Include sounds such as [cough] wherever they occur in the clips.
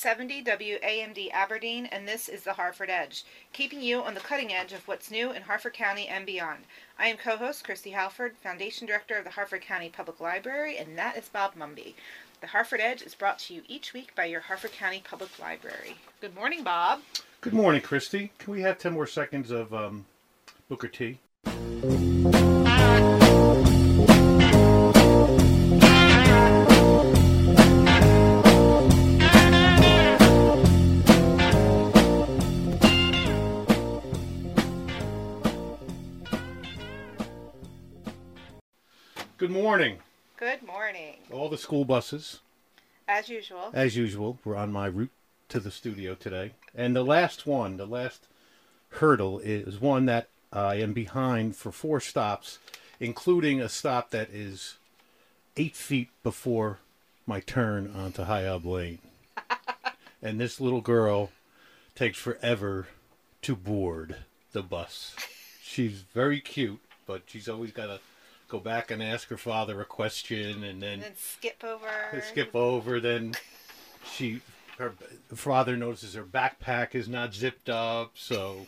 It's 970 WAMD Aberdeen, and this is the Harford Edge, keeping you on the cutting edge of what's new in Harford County and beyond. I am co host Kristi Halford, Foundation Director of the Harford County Public Library, and that is Bob Mumby. The Harford Edge is brought to you each week by your Harford County Public Library. Good morning, Bob. Good morning, Kristi. Can we have 10 more seconds of um, Booker T? Good morning. Good morning. All the school buses, As usual, as usual, were on my route to the studio today. And the last one, the last hurdle, is one that I am behind for four stops, including a stop that is eight feet before my turn onto High Up Lane. [laughs] and this little girl takes forever to board the bus. She's very cute, but she's always got to go back and ask her father a question and then and then skip over. skip over. Then she, her father notices her backpack is not zipped up, so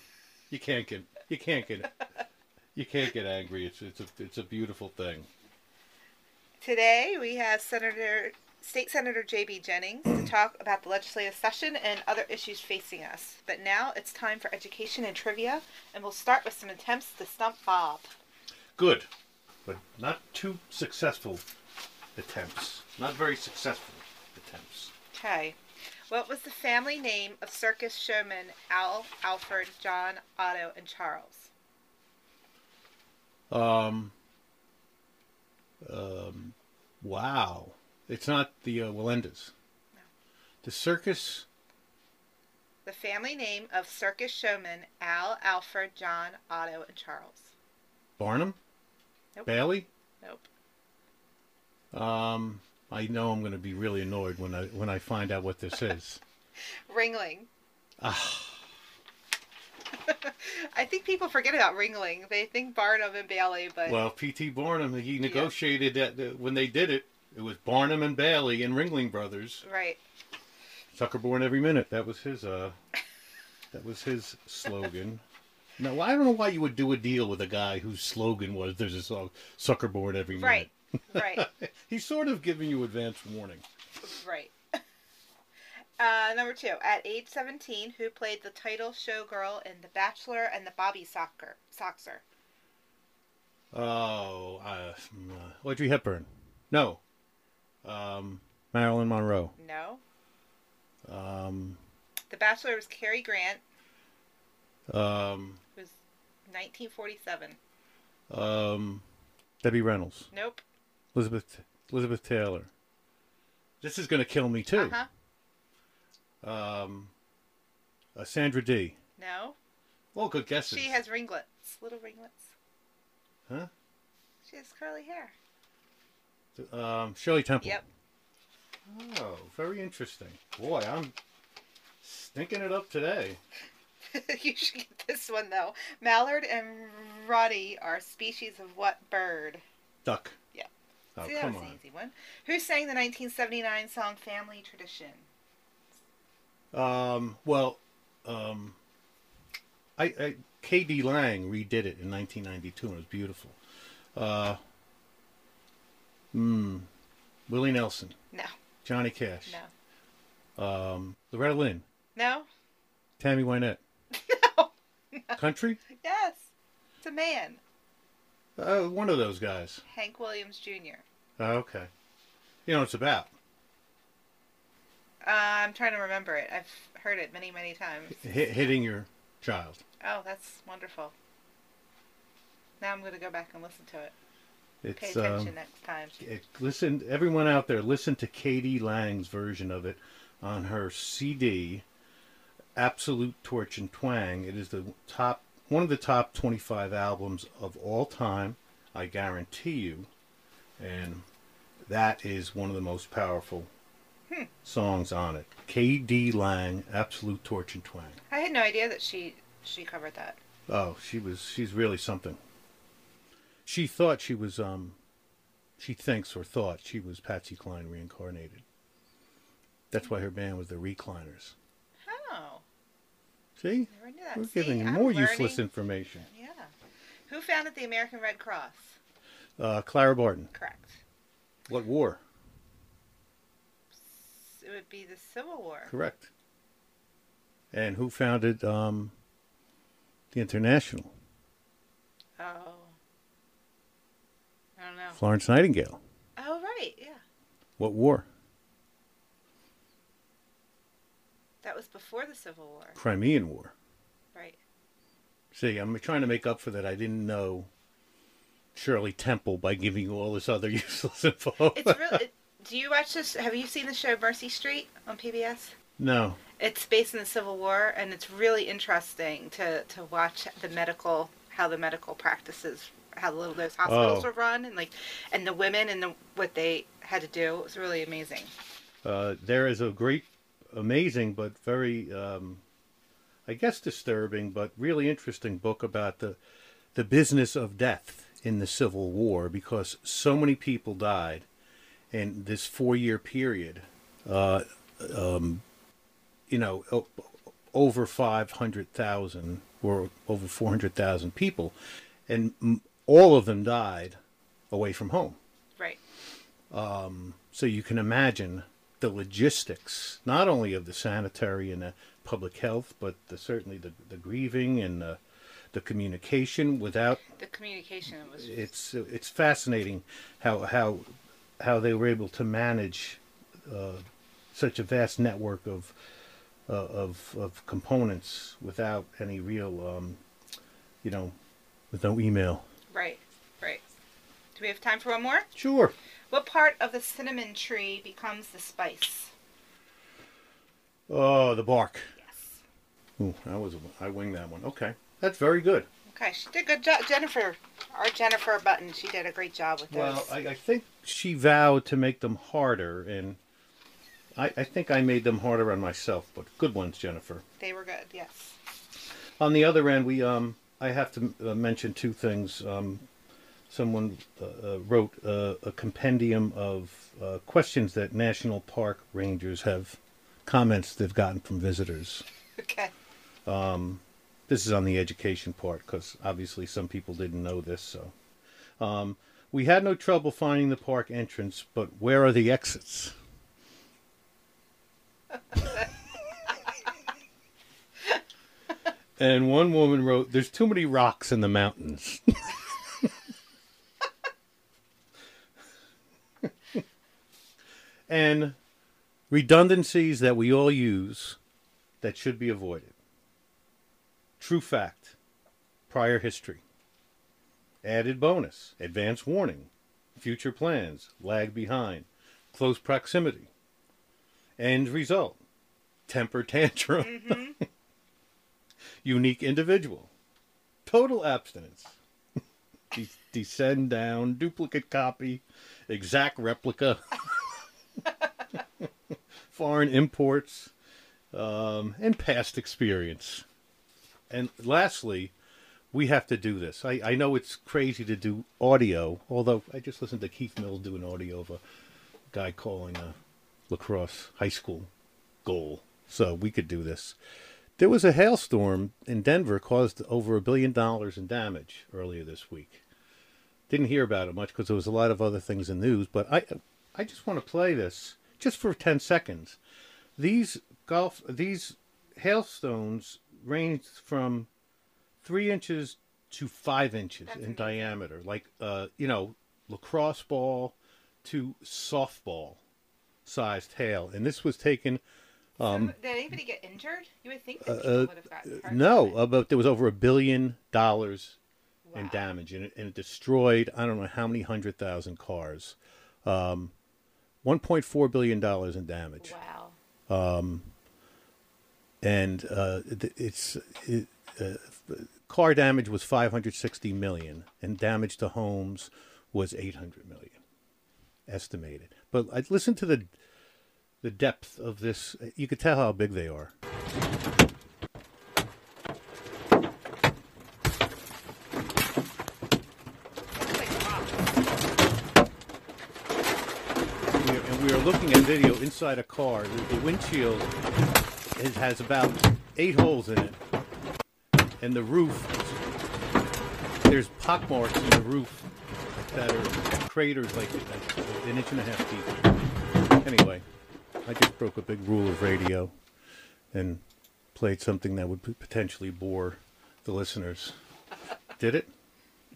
you can't get you can't get you can't get angry. It's it's a it's a beautiful thing. Today we have Senator State Senator J.B. Jennings to talk about the legislative session and other issues facing us. But now it's time for education and trivia, and we'll start with some attempts to stump Bob. Good, but not too successful attempts. Not very successful attempts. Okay. What was the family name of circus showmen Al, Alfred, John, Otto, and Charles? Um. Um. Wow. It's not the uh, Wallendas. No. The circus. The family name of circus showmen Al, Alfred, John, Otto, and Charles. Barnum. Nope. Bailey. Nope. Um. I know I'm going to be really annoyed when I when I find out what this is. [laughs] Ringling. Ah. [laughs] I think people forget about Ringling. They think Barnum and Bailey, but Well, P.T. Barnum, he negotiated that that when they did it. It was Barnum and Bailey and Ringling Brothers. right. Sucker born every minute. That was his uh that was his slogan. Now I don't know why you would do a deal with a guy whose slogan was there's a song sucker born every night." Right. Right. [laughs] He's sort of giving you advance warning. Right. [laughs] Uh, number two. At age 17, who played the title showgirl in The Bachelor and the Bobby Socker, Soxer? Oh, uh, mm, uh, Audrey Hepburn. No. Um, Marilyn Monroe. No. Um, The Bachelor was Cary Grant. um, 1947. um, Debbie Reynolds. Nope. Elizabeth Elizabeth Taylor. This is going to kill me too. Uh-huh. Um, uh, Sandra Dee. No. Well, good guesses. She has ringlets. Little ringlets. Huh? She has curly hair. Um, Shirley Temple. Yep. Oh, very interesting. Boy, I'm stinking it up today. [laughs] you should get this one, though. Mallard and Ruddy are species of what bird? Duck. Yeah. Oh, See, that was on. an easy one. Who sang the 1979 song Family Tradition? Um, well, um, I, I K.D. Lang redid it in 1992 and it was beautiful. Uh, hmm, Willie Nelson, No. Johnny Cash, No. um, Loretta Lynn, No? Tammy Wynette. [laughs] Country? Yes. It's a man. Uh, one of those guys. Hank Williams Jr. Oh, okay. You know what it's about. Uh, I'm trying to remember it. I've heard it many, many times. Hit, hitting your child. Oh, that's wonderful. Now I'm going to go back and listen to it. Pay It's attention um, next time. it, listen, everyone out there, listen to K.D. Lang's version of it on her CD, Absolute Torch and Twang. It is the top, one of the top 25 albums of all time. I guarantee you, and that is one of the most powerful Hmm. songs on it. K.D. Lang, Absolute Torch and Twang. I had no idea that she she covered that. Oh, she was she's really something. She thought she was um she thinks or thought she was Patsy Cline reincarnated. That's why her band was the Reclines. See, never knew that. we're giving more learning. useless information. Yeah. Who founded the American Red Cross? Uh, Clara Barton. Correct. What war? It would be the Civil War. Correct. And who founded um, the International? Oh. I don't know. Florence Nightingale. Oh, right. Yeah. What war? That was before the Civil War. Crimean War. Right. See, I'm trying to make up for that. I didn't know Shirley Temple by giving you all this other [laughs] useless info. It's really. Do you watch this? Have you seen the show Mercy Street on PBS? no. It's based in the Civil War, and it's really interesting to to watch the medical, how the medical practices, how little those hospitals Oh. were run, and like, and the women and the what they had to do. It was really amazing. Uh, there is a great, amazing, but very, um, I guess, disturbing, but really interesting book about the the business of death in the Civil War because so many people died in this four year period. Uh, um, you know, over five hundred thousand or over four hundred thousand people, and all of them died away from home. Right. So you can imagine the logistics, not only of the sanitary and the public health, but the, certainly the, the grieving and the, the communication. Without The communication was. it's it's fascinating how how how they were able to manage uh, such a vast network of uh, of of components without any real um, you know with no email. Right. Right. Do we have time for one more? Sure. What part of the cinnamon tree becomes the spice? Oh, the bark. Yes. Ooh, I was I winged that one. Okay, that's very good. Okay, she did a good job. Jennifer, our Jennifer Button, she did a great job with those. Well, I, I think she vowed to make them harder, and I, I think I made them harder on myself. But good ones, Jennifer. they were good. Yes. On the other end, we um, I have to uh, mention two things. Um, someone uh, uh, wrote uh, a compendium of uh, questions that national park rangers have comments they've gotten from visitors. Okay. This is on the education part because obviously some people didn't know this. So, um, we had no trouble finding the park entrance, but where are the exits? [laughs] and one woman wrote, "There's too many rocks in the mountains." [laughs] and redundancies that we all use that should be avoided. True fact. Prior history. Added bonus. Advance warning. Future plans. Lag behind. Close proximity. End result. Temper tantrum. Mm-hmm. [laughs] Unique individual. Total abstinence. [laughs] De- descend down. Duplicate copy. Exact replica. [laughs] [laughs] Foreign imports. Um, and past experience. And lastly, we have to do this. I, I know it's crazy to do audio, although I just listened to Keith Mills do an audio of a guy calling a lacrosse high school goal. So we could do this. There was a hailstorm in Denver caused over a billion dollars in damage earlier this week. Didn't hear about it much because there was a lot of other things in news, but I I just want to play this just for 10 seconds. These golf these hailstones ranged from three inches to five inches That's in amazing. diameter, like uh, you know, lacrosse ball to softball sized hail, and this was taken. Some- did anybody get injured? You would think that people Um, Uh, would have gotten hurt. no, uh, but there was over a billion dollars in damage, and it, and it destroyed I don't know how many hundred thousand cars. Um, One point four billion dollars in damage. Wow. and uh, it- it's it, uh, car damage was 560 million and damage to homes was 800 million estimated but I listened to the the depth of this you could tell how big they are It's like rock. We- and we are looking at video inside a car. The, the windshield is, has about eight holes in it, and the roof. There's pockmarks in the roof that are craters like, like an inch and a half deep. Anyway, I just broke a big rule of radio and played something that would potentially bore the listeners. Did it?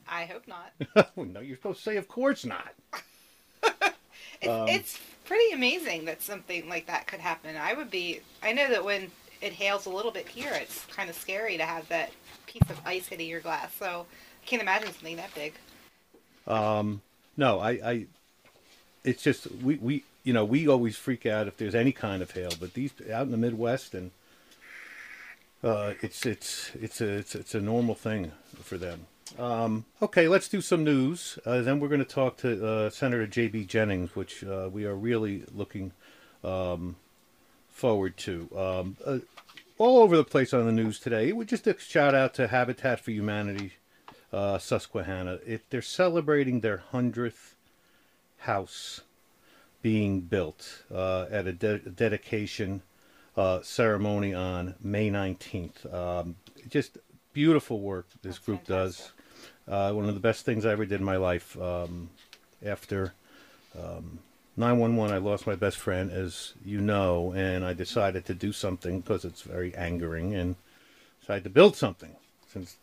I hope not. [laughs] no, you're supposed to say, of course not. [laughs] It's, Um, it's pretty amazing that something like that could happen. I would be. I know that when it hails a little bit here, it's kind of scary to have that piece of ice hitting your glass. So I can't imagine something that big. Um, no, I, I, it's just we, we, you know, we always freak out if there's any kind of hail, but these out in the Midwest and uh, it's it's it's a it's, it's a normal thing for them. Um, okay, let's do some news. Uh, then we're going to talk to uh, Senator J.B. Jennings, which uh, we are really looking um, forward to. Um, uh, all over the place on the news today. We just a shout out to Habitat for Humanity uh, Susquehanna. If they're celebrating their hundredth house being built uh, at a de- dedication uh, ceremony on May nineteenth, um, just beautiful work this That's group fantastic. does. Uh, one of the best things I ever did in my life. Um, after one one, I lost my best friend, as you know, and I decided to do something because it's very angering, and decided to build something since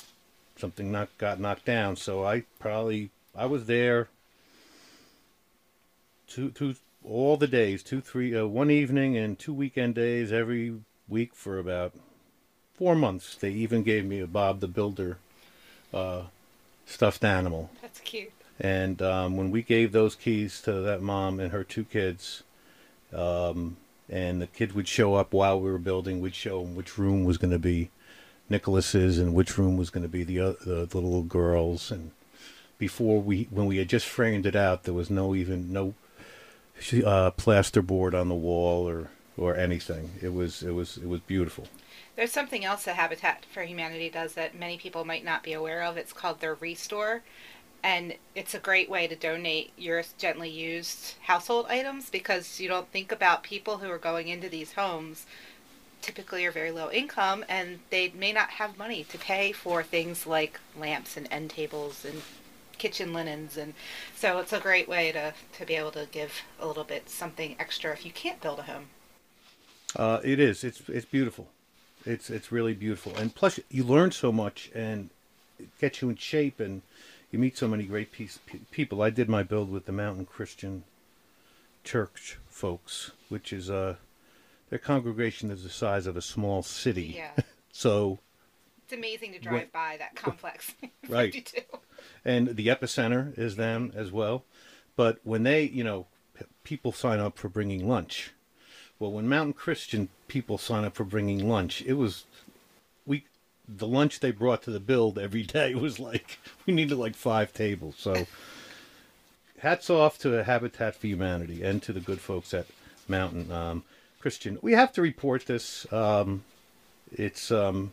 something not got knocked down. So I probably I was there two two all the days, two three uh, one evening and two weekend days every week for about four months. They even gave me a Bob the Builder uh, stuffed animal. That's cute. And um, when we gave those keys to that mom and her two kids, um, and the kids would show up while we were building, we'd show them which room was going to be Nicholas's and which room was going to be the, uh, the the little girls. And before we, when we had just framed it out, there was no even no uh, plasterboard on the wall or or anything. It was it was it was beautiful. There's something else that Habitat for Humanity does that many people might not be aware of. It's called their Restore. And it's a great way to donate your gently used household items because you don't think about people who are going into these homes typically are very low income and they may not have money to pay for things like lamps and end tables and kitchen linens and so it's a great way to, to be able to give a little bit something extra if you can't build a home. Uh, it is. It's it's beautiful. It's it's really beautiful, and plus you learn so much, and it gets you in shape, and you meet so many great piece, pe- people. I did my build with the Mountain Christian Church folks, which is uh, their congregation is the size of a small city. Yeah. [laughs] So It's amazing to drive by that [laughs] complex. [laughs] Right. 52. and the epicenter is them as well. But when they, you know, p- people sign up for bringing lunch. Well, when Mountain Christian people sign up for bringing lunch, it was we the lunch they brought to the build every [laughs] day was like we needed like five tables. So hats off to Habitat for Humanity and to the good folks at Mountain um, Christian. We have to report this. Um, it's um,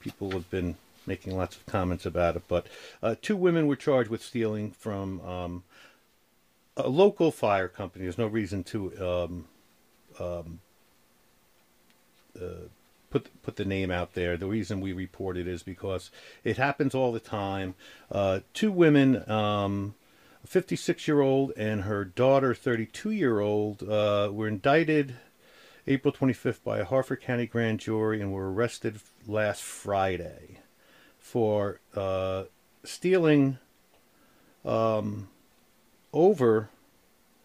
people have been making lots of comments about it, but uh, two women were charged with stealing from um, a local fire company. There's no reason to um, uh, put put the name out there. The reason we report it is because it happens all the time. Uh, two women. Um, a 56 year old and her daughter, 32 year old, uh, were indicted April 25th by a Harford County grand jury and were arrested last Friday for uh, stealing um, over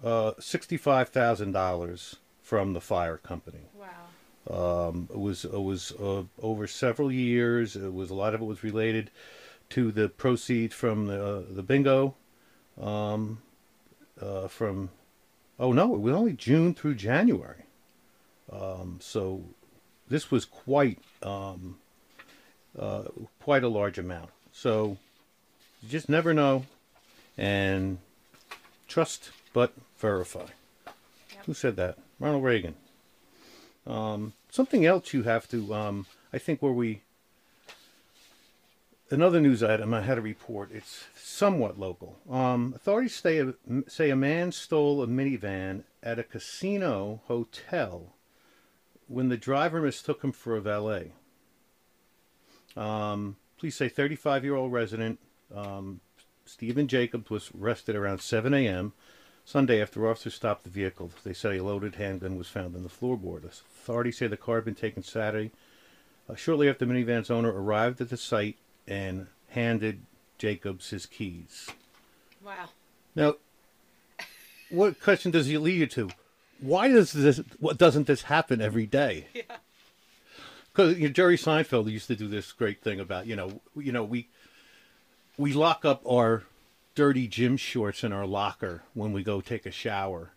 uh, $65,000 from the fire company. Wow. Um, it was it was uh, over several years. It was a lot of it was related to the proceeds from the uh, the bingo. Um, uh, from oh no, it was only June through January. Um, so this was quite um, uh, quite a large amount. So you just never know, and trust but verify. Yep. Who said that? Ronald Reagan. Um, something else you have to, um, I think, where we another news item I had a report. It's somewhat local. Um, authorities say a, say a man stole a minivan at a casino hotel when the driver mistook him for a valet. Um, police say 35 year old resident um, Stephen Jacobs was arrested around 7 a.m. Sunday after officers stopped the vehicle. They say a loaded handgun was found in the floorboard. Authorities say the car had been taken Saturday. Uh, shortly after the minivan's owner arrived at the site and handed Jacobs his keys. Wow. Now, what question does he lead you to? Why does this? What doesn't this happen every day? [laughs] Yeah. Because you know, Jerry Seinfeld used to do this great thing about you know you know we we lock up our dirty gym shorts in our locker when we go take a shower,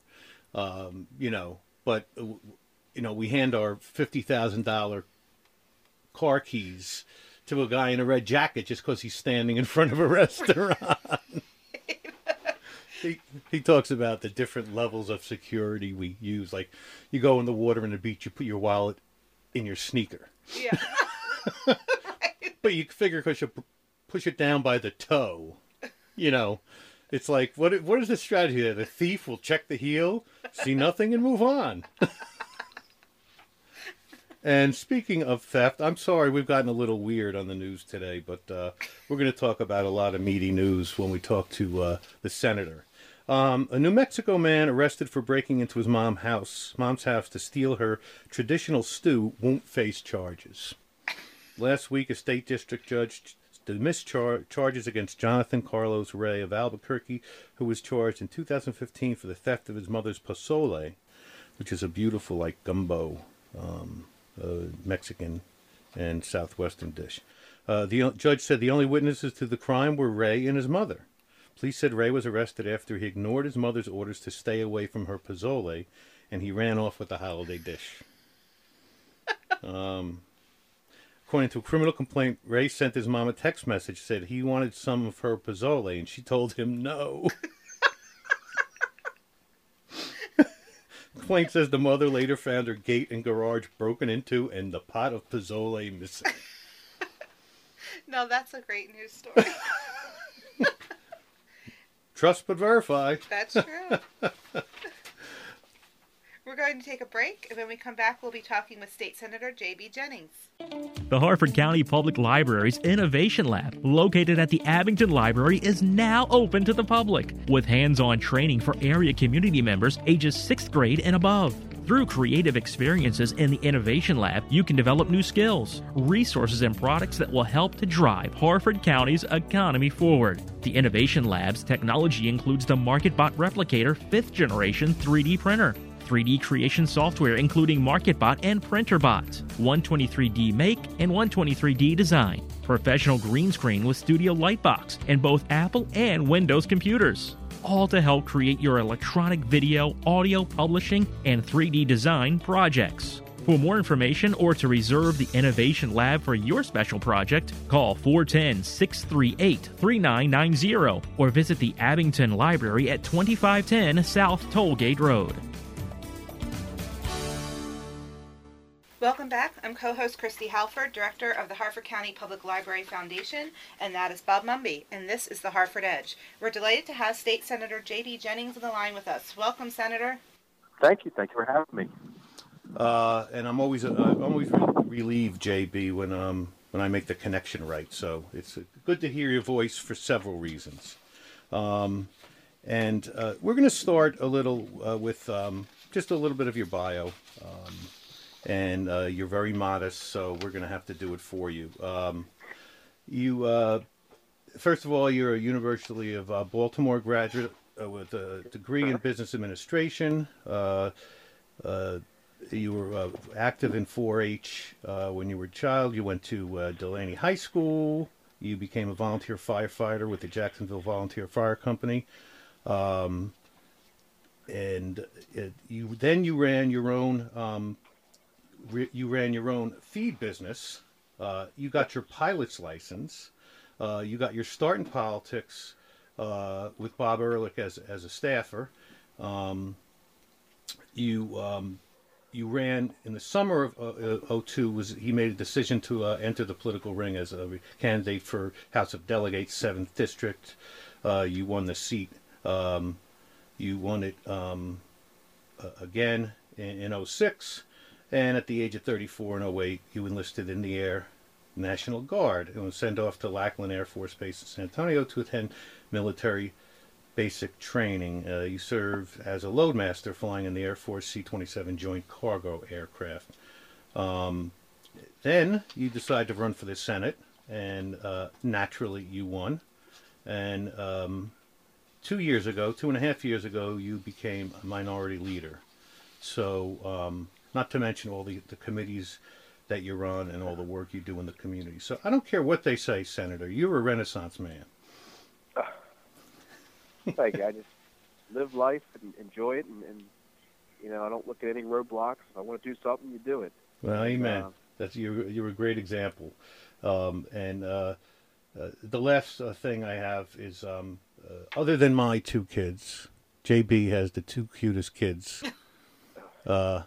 um, you know, but you know we hand our fifty thousand dollar car keys to a guy in a red jacket just because he's standing in front of a [laughs] restaurant. [laughs] he, he talks about the different levels of security we use. Like you go in the water in the beach, you put your wallet in your sneaker. Yeah. [laughs] But you figure because you push it down by the toe, you know, it's like what? What is the strategy there? The thief will check the heel, see nothing, and move on. [laughs] and speaking of theft, I'm sorry we've gotten a little weird on the news today, but uh, we're going to talk about a lot of meaty news when we talk to uh, the senator. Um, a New Mexico man arrested for breaking into his mom's house, mom's house to steal her traditional stew won't face charges. Last week, a state district judge dismissed char- charges against Jonathan Carlos Ray of Albuquerque, who was charged in 2015 for the theft of his mother's pozole, which is a beautiful, like gumbo, um, uh, Mexican and southwestern dish. Uh, the judge said the only witnesses to the crime were Ray and his mother. Police said Ray was arrested after he ignored his mother's orders to stay away from her pozole, and he ran off with the holiday dish. [laughs] um, according to a criminal complaint, Ray sent his mom a text message said he wanted some of her pozole, and she told him no. [laughs] complaint says the mother later found her gate and garage broken into and the pot of pozole missing. [laughs] No, that's a great news story. [laughs] Trust but verify. That's true. We're going to take a break, and when we come back, we'll be talking with State Senator J.B. Jennings. The Harford County Public Library's Innovation Lab, located at the Abingdon Library, is now open to the public with hands on training for area community members ages 6th grade and above. Through creative experiences in the Innovation Lab, you can develop new skills, resources, and products that will help to drive Harford County's economy forward. The Innovation Lab's technology includes the MakerBot Replicator 5th generation 3D printer, 3D creation software including MakerBot and Printrbot, 123D Make and 123D Design, professional green screen with Studio Lightbox, and both Apple and Windows computers all to help create your electronic video, audio publishing, and 3D design projects. For more information or to reserve the Innovation Lab for your special project, call 410 638 3990 or visit the Abingdon Library at 2510 South Tollgate Road. Welcome back. I'm co-host Kristi Halford, director of the Harford County Public Library Foundation, and that is Bob Mumby, and this is the Harford Edge. We're delighted to have State Senator J.B. Jennings on the line with us. Welcome, Senator. Thank you. Thank you for having me. Uh, and I'm always uh, I'm always re- relieved, JB, when um when I make the connection right. So it's uh, good to hear your voice for several reasons. Um, and uh, we're going to start a little uh, with um, just a little bit of your bio. Um, and uh, you're very modest, so we're going to have to do it for you. Um, you, uh, first of all, you're a University of uh, Baltimore graduate uh, with a degree in business administration. Uh, uh, you were active in 4-H when you were a child. You went to Dulaney High School. You became a volunteer firefighter with the Jacksonville Volunteer Fire Company. Um, and it, you then you ran your own um, you ran your own feed business. Uh, you got your pilot's license. Uh, you got your start in politics uh, with Bob Ehrlich as as a staffer. Um, you um, you ran in the summer of uh, 02 was he made a decision to uh, enter the political ring as a candidate for House of Delegates, seventh district. Uh, you won the seat. Um, you won it um, again in, in 06. And at the age of 34 in 08, you enlisted in the Air National Guard and was sent off to Lackland Air Force Base in San Antonio to attend military basic training. Uh, you served as a loadmaster flying in the Air Force C 27 Joint Cargo Aircraft. Um, then you decide to run for the Senate, and uh, naturally you won. And um, two years ago, two and a half years ago, you became a minority leader. So, um, not to mention all the, the committees that you run and all the work you do in the community. So, I don't care what they say, Senator, you're a Renaissance man. [laughs] Thank you. I just live life and enjoy it, and, and you know, I don't look at any roadblocks. If I want to do something, you do it. Well, amen. Uh, That's you're you're a great example. Um, and uh, uh, the last uh, thing I have is, um, uh, other than my two kids, JB has the two cutest kids [laughs] uh,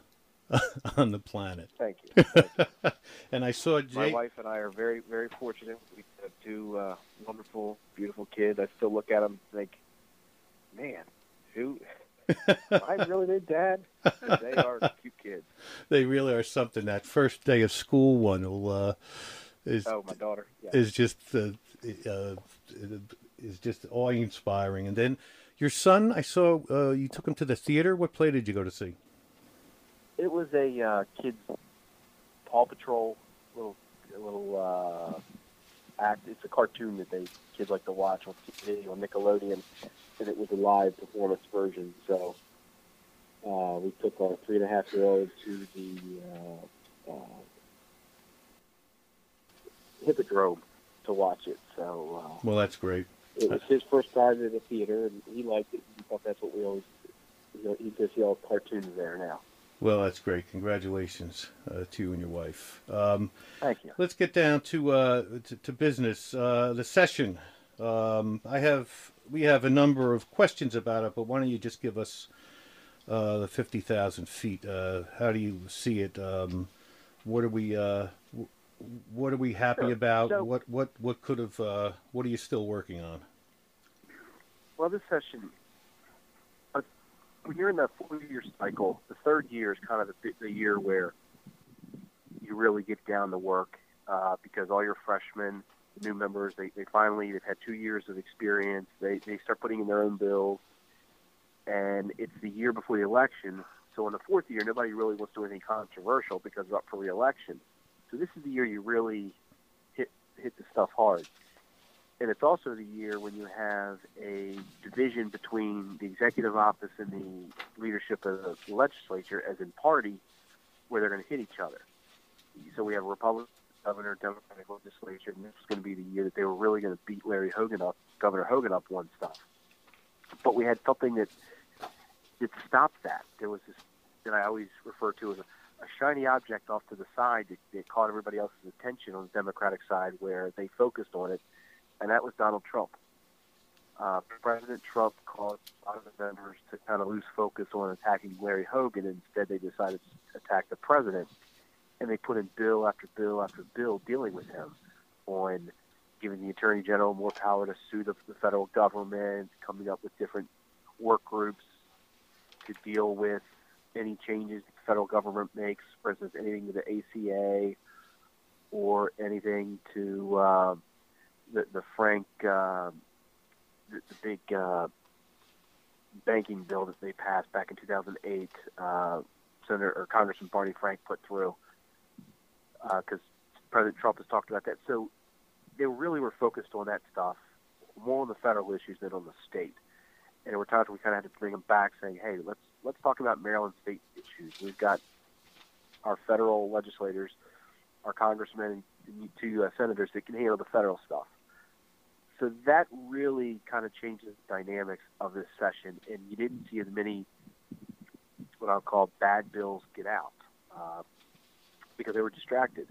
[laughs] on the planet. Thank you. [laughs] Thank you. and I saw J- my wife and I are very very fortunate. We have two wonderful, beautiful kids. I still look at them and think man, who? [laughs] I really their dad. They are cute kids. They really are something. That first day of school one will uh, is oh my daughter yeah. is just uh, uh, is just awe inspiring. And then your son, I saw uh, you took him to the theater. What play did you go to see? It was a uh, kids Paw Patrol little little uh, act. It's a cartoon that they kids like to watch on TV on Nickelodeon and it was a live performance version. So uh, we took our three and a half year old to the uh, uh, Hippodrome to watch it. So uh, well, that's great. It was his first time in the theater, and he liked it. He thought that's what we always. You know, he can see all cartoons there now. Well, that's great. Congratulations uh, to you and your wife. Um, Thank you. Let's get down to uh, to, to, business. Uh, the session. Um, I have we have a number of questions about it, but why don't you just give us uh, the 50,000 feet? Uh, how do you see it? Um, what are we uh, what are we happy sure. about? So, what what what could have uh, what are you still working on? Well, this session, when you're in that four-year cycle, the third year is kind of the, the year where you really get down to work uh, because all your freshmen new members. They, they finally they've had two years of experience. They they start putting in their own bills, and it's the year before the election. So in the fourth year, nobody really wants to do anything controversial because they're up for reelection. So this is the year you really hit hit the stuff hard. And it's also the year when you have a division between the executive office and the leadership of the legislature, as in party, where they're going to hit each other. So we have a Republican governor, Democratic legislature, and this was going to be the year that they were really going to beat Larry Hogan up, Governor Hogan up one stuff. But we had something that that stopped that. There was this that I always refer to as a, a shiny object off to the side that, that caught everybody else's attention on the Democratic side, where they focused on it, and that was Donald Trump. Uh, President Trump caused a lot of the members to kind of lose focus on attacking Larry Hogan. Instead, they decided to attack the president and they put in bill after bill after bill dealing with him on giving the attorney general more power to sue the, the federal government, coming up with different work groups to deal with any changes the federal government makes, for instance, anything to the ACA or anything to uh, the, the Frank, uh, the, the big uh, banking bill that they passed back in 2008. Uh, Senator or Congressman Barney Frank put through because uh, President Trump has talked about that. So they really were focused on that stuff, more on the federal issues than on the state. And there were times we kind of had to bring them back, saying, "Hey, let's let's talk about Maryland state issues. We've got our federal legislators, our congressmen, and two U.S. senators that can handle the federal stuff." So that really kind of changes the dynamics of this session, and you didn't see as many what I'll call bad bills get out. Uh, because they were distracted.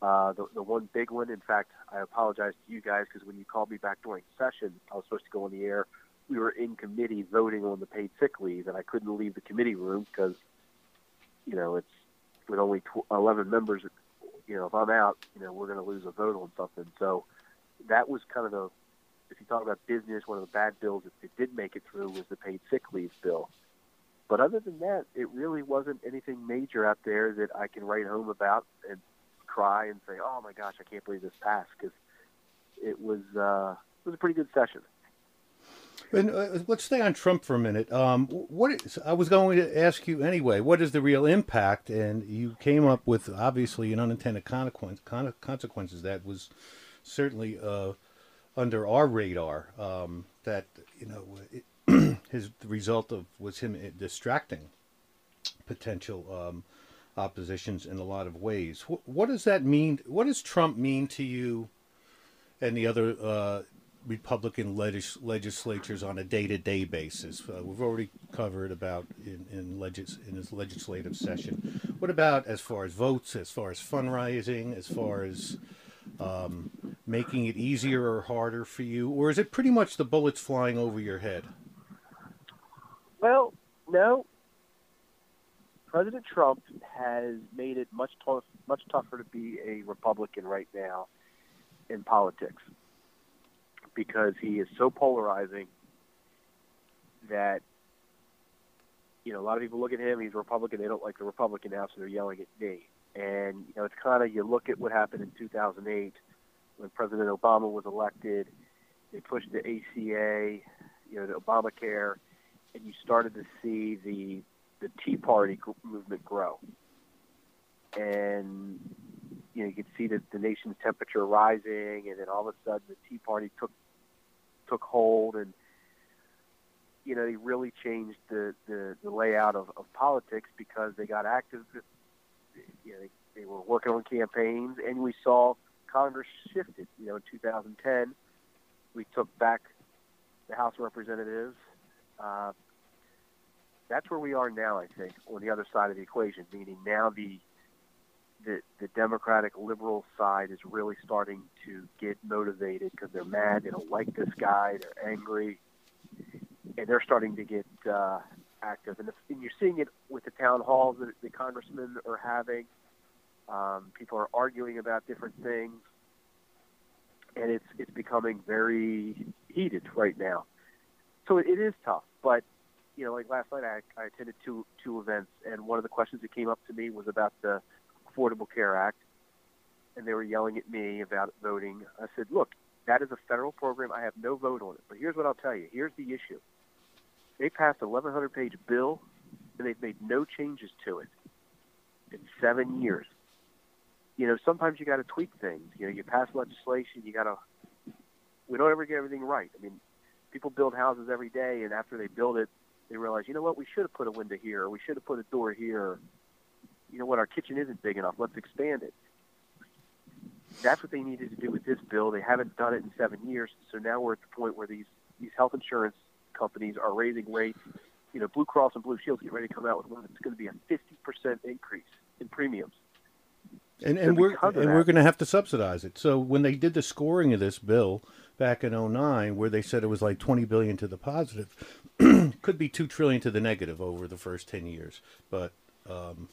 Uh, the, the one big one, in fact, I apologize to you guys because when you called me back during session, I was supposed to go on the air. We were in committee voting on the paid sick leave, and I couldn't leave the committee room because you know, it's with only tw- 11 members. You know, if I'm out, you know, we're going to lose a vote on something. So that was kind of the, if you talk about business, one of the bad bills that, that did make it through was the paid sick leave bill. But other than that, it really wasn't anything major out there that I can write home about and cry and say, "Oh my gosh, I can't believe this passed," because it was uh, it was a pretty good session. And uh, let's stay on Trump for a minute. Um, what is, I was going to ask you anyway. What is the real impact? And you came up with obviously an unintended consequence, consequences that was certainly uh, under our radar. Um, that you know, it, [clears throat] his result of was him distracting potential um, oppositions in a lot of ways. What, what, does that mean? What does Trump mean to you? And the other uh, Republican legis- legislatures on a day-to-day basis. Uh, we've already covered about in in, legis- in his legislative session. What about as far as votes, as far as fundraising, as far as um, making it easier or harder for you, or is it pretty much the bullets flying over your head? Well, no. President Trump has made it much tough, much tougher to be a Republican right now in politics because he is so polarizing that you know a lot of people look at him. He's a Republican. They don't like the Republican now, so they're yelling at me. And you know, it's kind of you look at what happened in 2008 when President Obama was elected. They pushed the ACA, you know, the Obamacare, and you started to see the the Tea Party movement grow. And you know, you could see the, the nation's temperature rising, and then all of a sudden the Tea Party took took hold and you know, they really changed the, the, the layout of, of politics because they got active. You know, they, they were working on campaigns, and we saw Congress shifted. You know, in 2010, we took back the House of Representatives. Uh, that's where we are now, I think, on the other side of the equation, meaning now the the, the Democratic liberal side is really starting to get motivated because they're mad. They don't like this guy. They're angry, and they're starting to get uh, active. And, the, and you're seeing it with the town halls that the congressmen are having. Um, people are arguing about different things, and it's it's becoming very heated right now. So it, it is tough, but you know, like last night, I, I attended two two events, and one of the questions that came up to me was about the Affordable Care Act, and they were yelling at me about voting. I said, look, that is a federal program. I have no vote on it. But here's what I'll tell you. Here's the issue. They passed a 1,100 page bill, and they've made no changes to it in seven years. You know, sometimes you got to tweak things. You know, you pass legislation, you got to. We don't ever get everything right. I mean, people build houses every day, and after they build it, they realize, you know what, we should have put a window here, or we should have put a door here, you know what, our kitchen isn't big enough. Let's expand it. That's what they needed to do with this bill. They haven't done it in seven years, so now we're at the point where these these health insurance companies are raising rates. You know, Blue Cross and Blue Shield get ready to come out with one that's going to be a 50% increase in premiums. And, and so we're and that, we're going to have to subsidize it. So when they did the scoring of this bill back in 09 where they said it was like 20 billion to the positive, [clears throat] could be 2 trillion to the negative over the first 10 years. But um,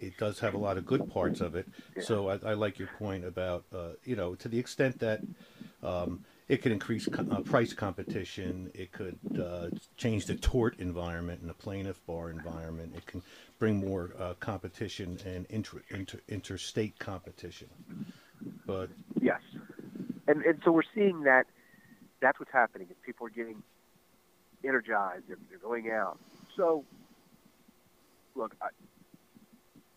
it does have a lot of good parts of it. Yeah. So I, I, like your point about uh, you know to the extent that um, it could increase uh, price competition, it could uh, change the tort environment and the plaintiff bar environment. It can bring more uh, competition and inter, inter, interstate competition. But yes, and and so we're seeing that that's what's happening. People are getting energized. They're, they're going out. So look, I,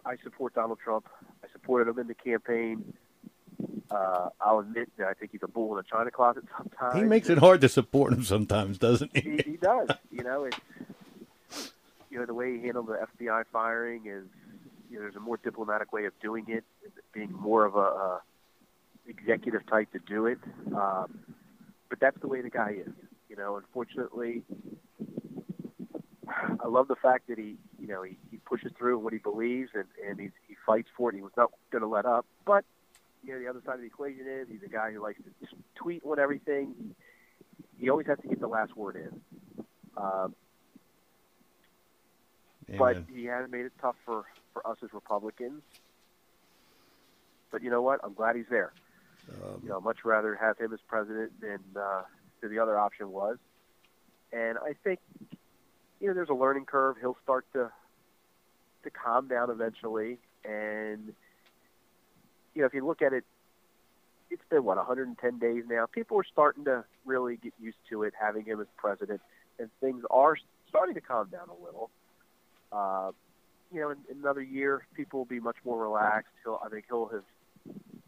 I support Donald Trump. I supported him in the campaign. Uh, I'll admit that I think he's a bull in a china closet [laughs] sometimes. He makes it hard to support him sometimes, doesn't he? He, he does. You know, it's you know the way he handled the FBI firing is you know there's a more diplomatic way of doing it, being more of a, a executive type to do it. Um, but that's the way the guy is. You know, unfortunately, I love the fact that he, you know, he, he pushes through what he believes and, and he's, he fights for it. He was not going to let up. But, you know, the other side of the equation is he's a guy who likes to tweet on everything. He always has to get the last word in. Um, but he has made it tough for for us as Republicans. But you know what? I'm glad he's there. Um, You know, I'd much rather have him as president than uh, than the other option was. And I think, you know, there's a learning curve. He'll start to to calm down eventually. And you know, if you look at it, it's been what 110 days now. People are starting to really get used to it, having him as president, and things are starting to calm down a little. Uh, you know, in, in another year, people will be much more relaxed. He'll, I think, he'll have,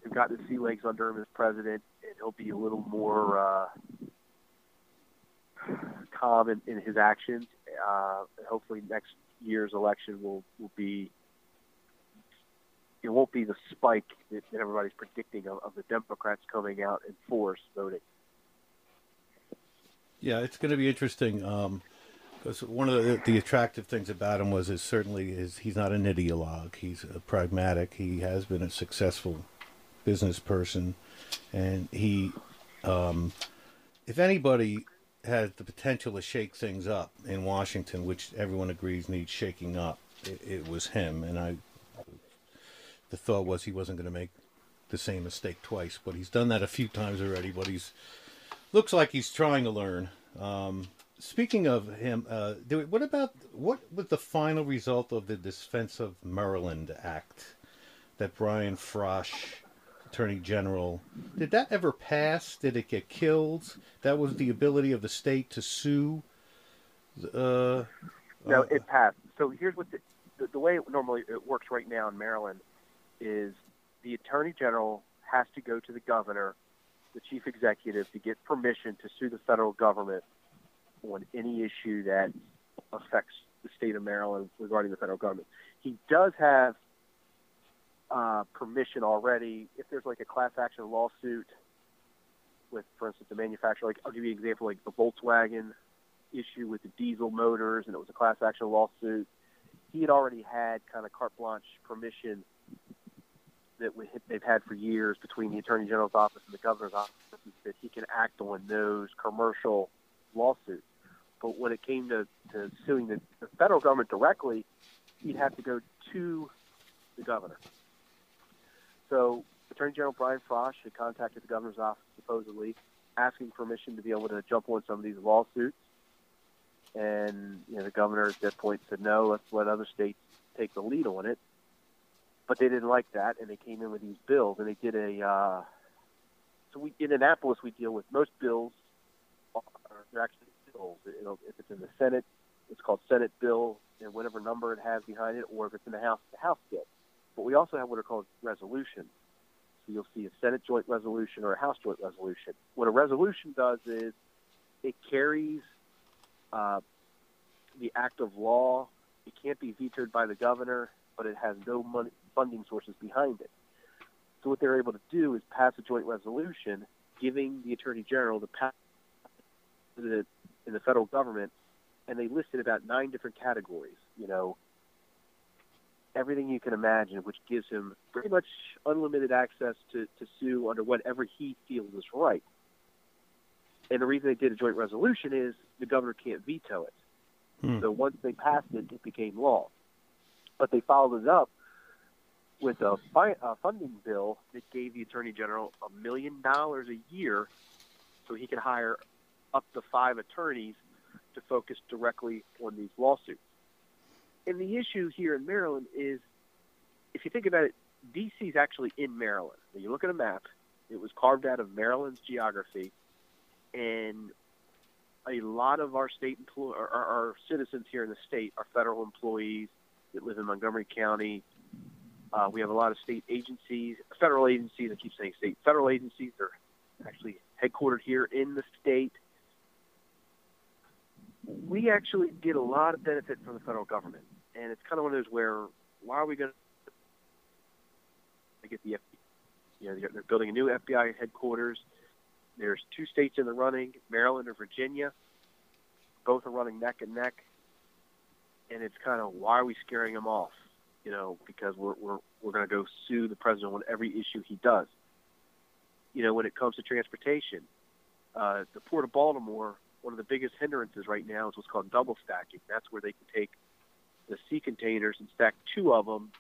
have gotten his sea legs under him as president, and he'll be a little more uh, calm in, in his actions. Uh, hopefully, next year's election will will be. It won't be the spike that, that everybody's predicting of, of the Democrats coming out in force voting. Yeah, it's going to be interesting because one of the, the attractive things about him was is certainly is he's not an ideologue. He's a pragmatic. He has been a successful business person, and he, um, if anybody has the potential to shake things up in Washington, which everyone agrees needs shaking up, it, it was him. And I, the thought was he wasn't going to make the same mistake twice, but he's done that a few times already. But he's looks like he's trying to learn. Um, speaking of him, uh, what about what was the final result of the Defense of Maryland Act that Brian Frosh, Attorney General, did that ever pass? Did it get killed? That was the ability of the state to sue. Uh, No, uh, it passed. So here's what the, the, the way it normally it works right now in Maryland is the attorney general has to go to the governor, the chief executive, to get permission to sue the federal government on any issue that affects the state of Maryland regarding the federal government. He does have uh, permission already if there's like a class action lawsuit with, for instance, the manufacturer. Like I'll give you an example, like the Volkswagen issue with the diesel motors, and it was a class action lawsuit. He had already had kind of carte blanche permission that we, they've had for years between the Attorney General's office and the Governor's office that he can act on those commercial lawsuits. But when it came to, to suing the, the federal government directly, he'd have to go to the governor. So Attorney General Brian Frosh had contacted the governor's office supposedly, asking permission to be able to jump on some of these lawsuits. And you know, the governor at that point said, "No, let's let other states take the lead on it." But they didn't like that, and they came in with these bills, and they did a. Uh, so we in Annapolis, we deal with most bills. Are, actually bills. It'll, if it's in the Senate, it's called Senate bill, and whatever number it has behind it, or if it's in the House, the House bill. But we also have what are called resolutions. So you'll see a Senate joint resolution or a House joint resolution. What a resolution does is it carries uh, the act of law. It can't be vetoed by the governor, but it has no money, funding sources behind it. So what they're able to do is pass a joint resolution giving the attorney general the power in the, in the federal government, and they listed about nine different categories. You know, everything you can imagine, which gives him pretty much unlimited access to, to sue under whatever he feels is right. And the reason they did a joint resolution is the governor can't veto it. Hmm. So once they passed it, it became law. But they followed it up with a, fi- a funding bill that gave the attorney general a million dollars a year, so he could hire up to five attorneys to focus directly on these lawsuits. And the issue here in Maryland is, if you think about it, D.C. is actually in Maryland. When you look at a map, it was carved out of Maryland's geography, and a lot of our state employ- our, our our citizens here in the state are federal employees that live in Montgomery County. Uh, we have a lot of state agencies, federal agencies. I keep saying state, federal agencies. They're actually headquartered here in the state. We actually get a lot of benefit from the federal government, and it's kind of one of those where why are we going to get the FBI? You know, they're, they're building a new FBI headquarters. There's two states in the running, Maryland and Virginia. Both are running neck and neck, and it's kind of why are we scaring them off? You know, because we're we're we're going to go sue the president on every issue he does. You know, when it comes to transportation, uh, the port of Baltimore, one of the biggest hindrances right now is what's called double stacking. That's where they can take the sea containers and stack two of them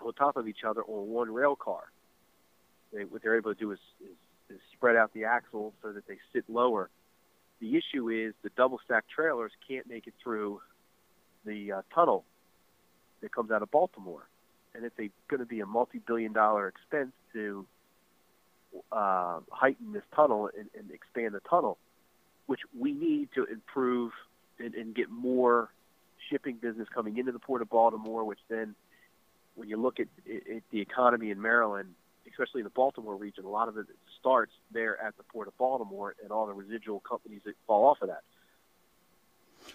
on top of each other on one rail car. They, what they're able to do is, is, is spread out the axles so that they sit lower. The issue is the double stack trailers can't make it through the uh, tunnel that comes out of Baltimore, and it's a going to be a multi-billion dollar expense to uh, heighten this tunnel and, and expand the tunnel, which we need to improve and, and get more shipping business coming into the port of Baltimore, which then, when you look at, at the economy in Maryland, especially in the Baltimore region, a lot of it starts there at the port of Baltimore and all the residual companies that fall off of that.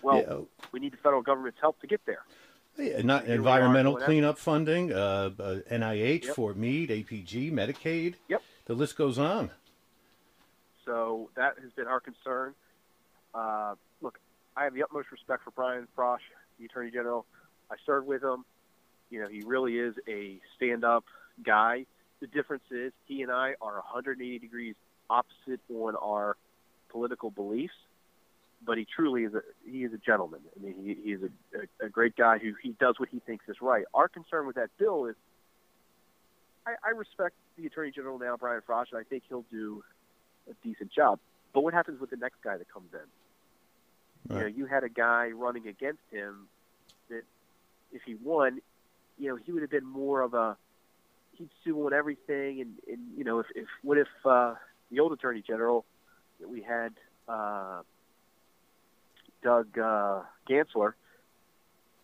Well, yeah. we need the federal government's help to get there. Yeah, not environmental cleanup funding, uh, uh, NIH, yep. Fort Meade, APG, Medicaid. Yep. The list goes on. So that has been our concern. Uh, look, I have the utmost respect for Brian Frosh, the Attorney General. I served with him. You know, he really is a stand-up guy. The difference is he and I are 180 degrees opposite on our political beliefs, but he truly is a he is a gentleman. I mean, he, he is a, a, a great guy who he does what he thinks is right. Our concern with that bill is, I, I respect the Attorney General now, Brian Frosh, and I think he'll do a decent job. But what happens with the next guy that comes in? Right. You know, you had a guy running against him that, if he won, you know, he would have been more of a he'd sue on everything, and, and you know, if, if what if uh, the old attorney general that we had, uh, Doug uh, Gansler,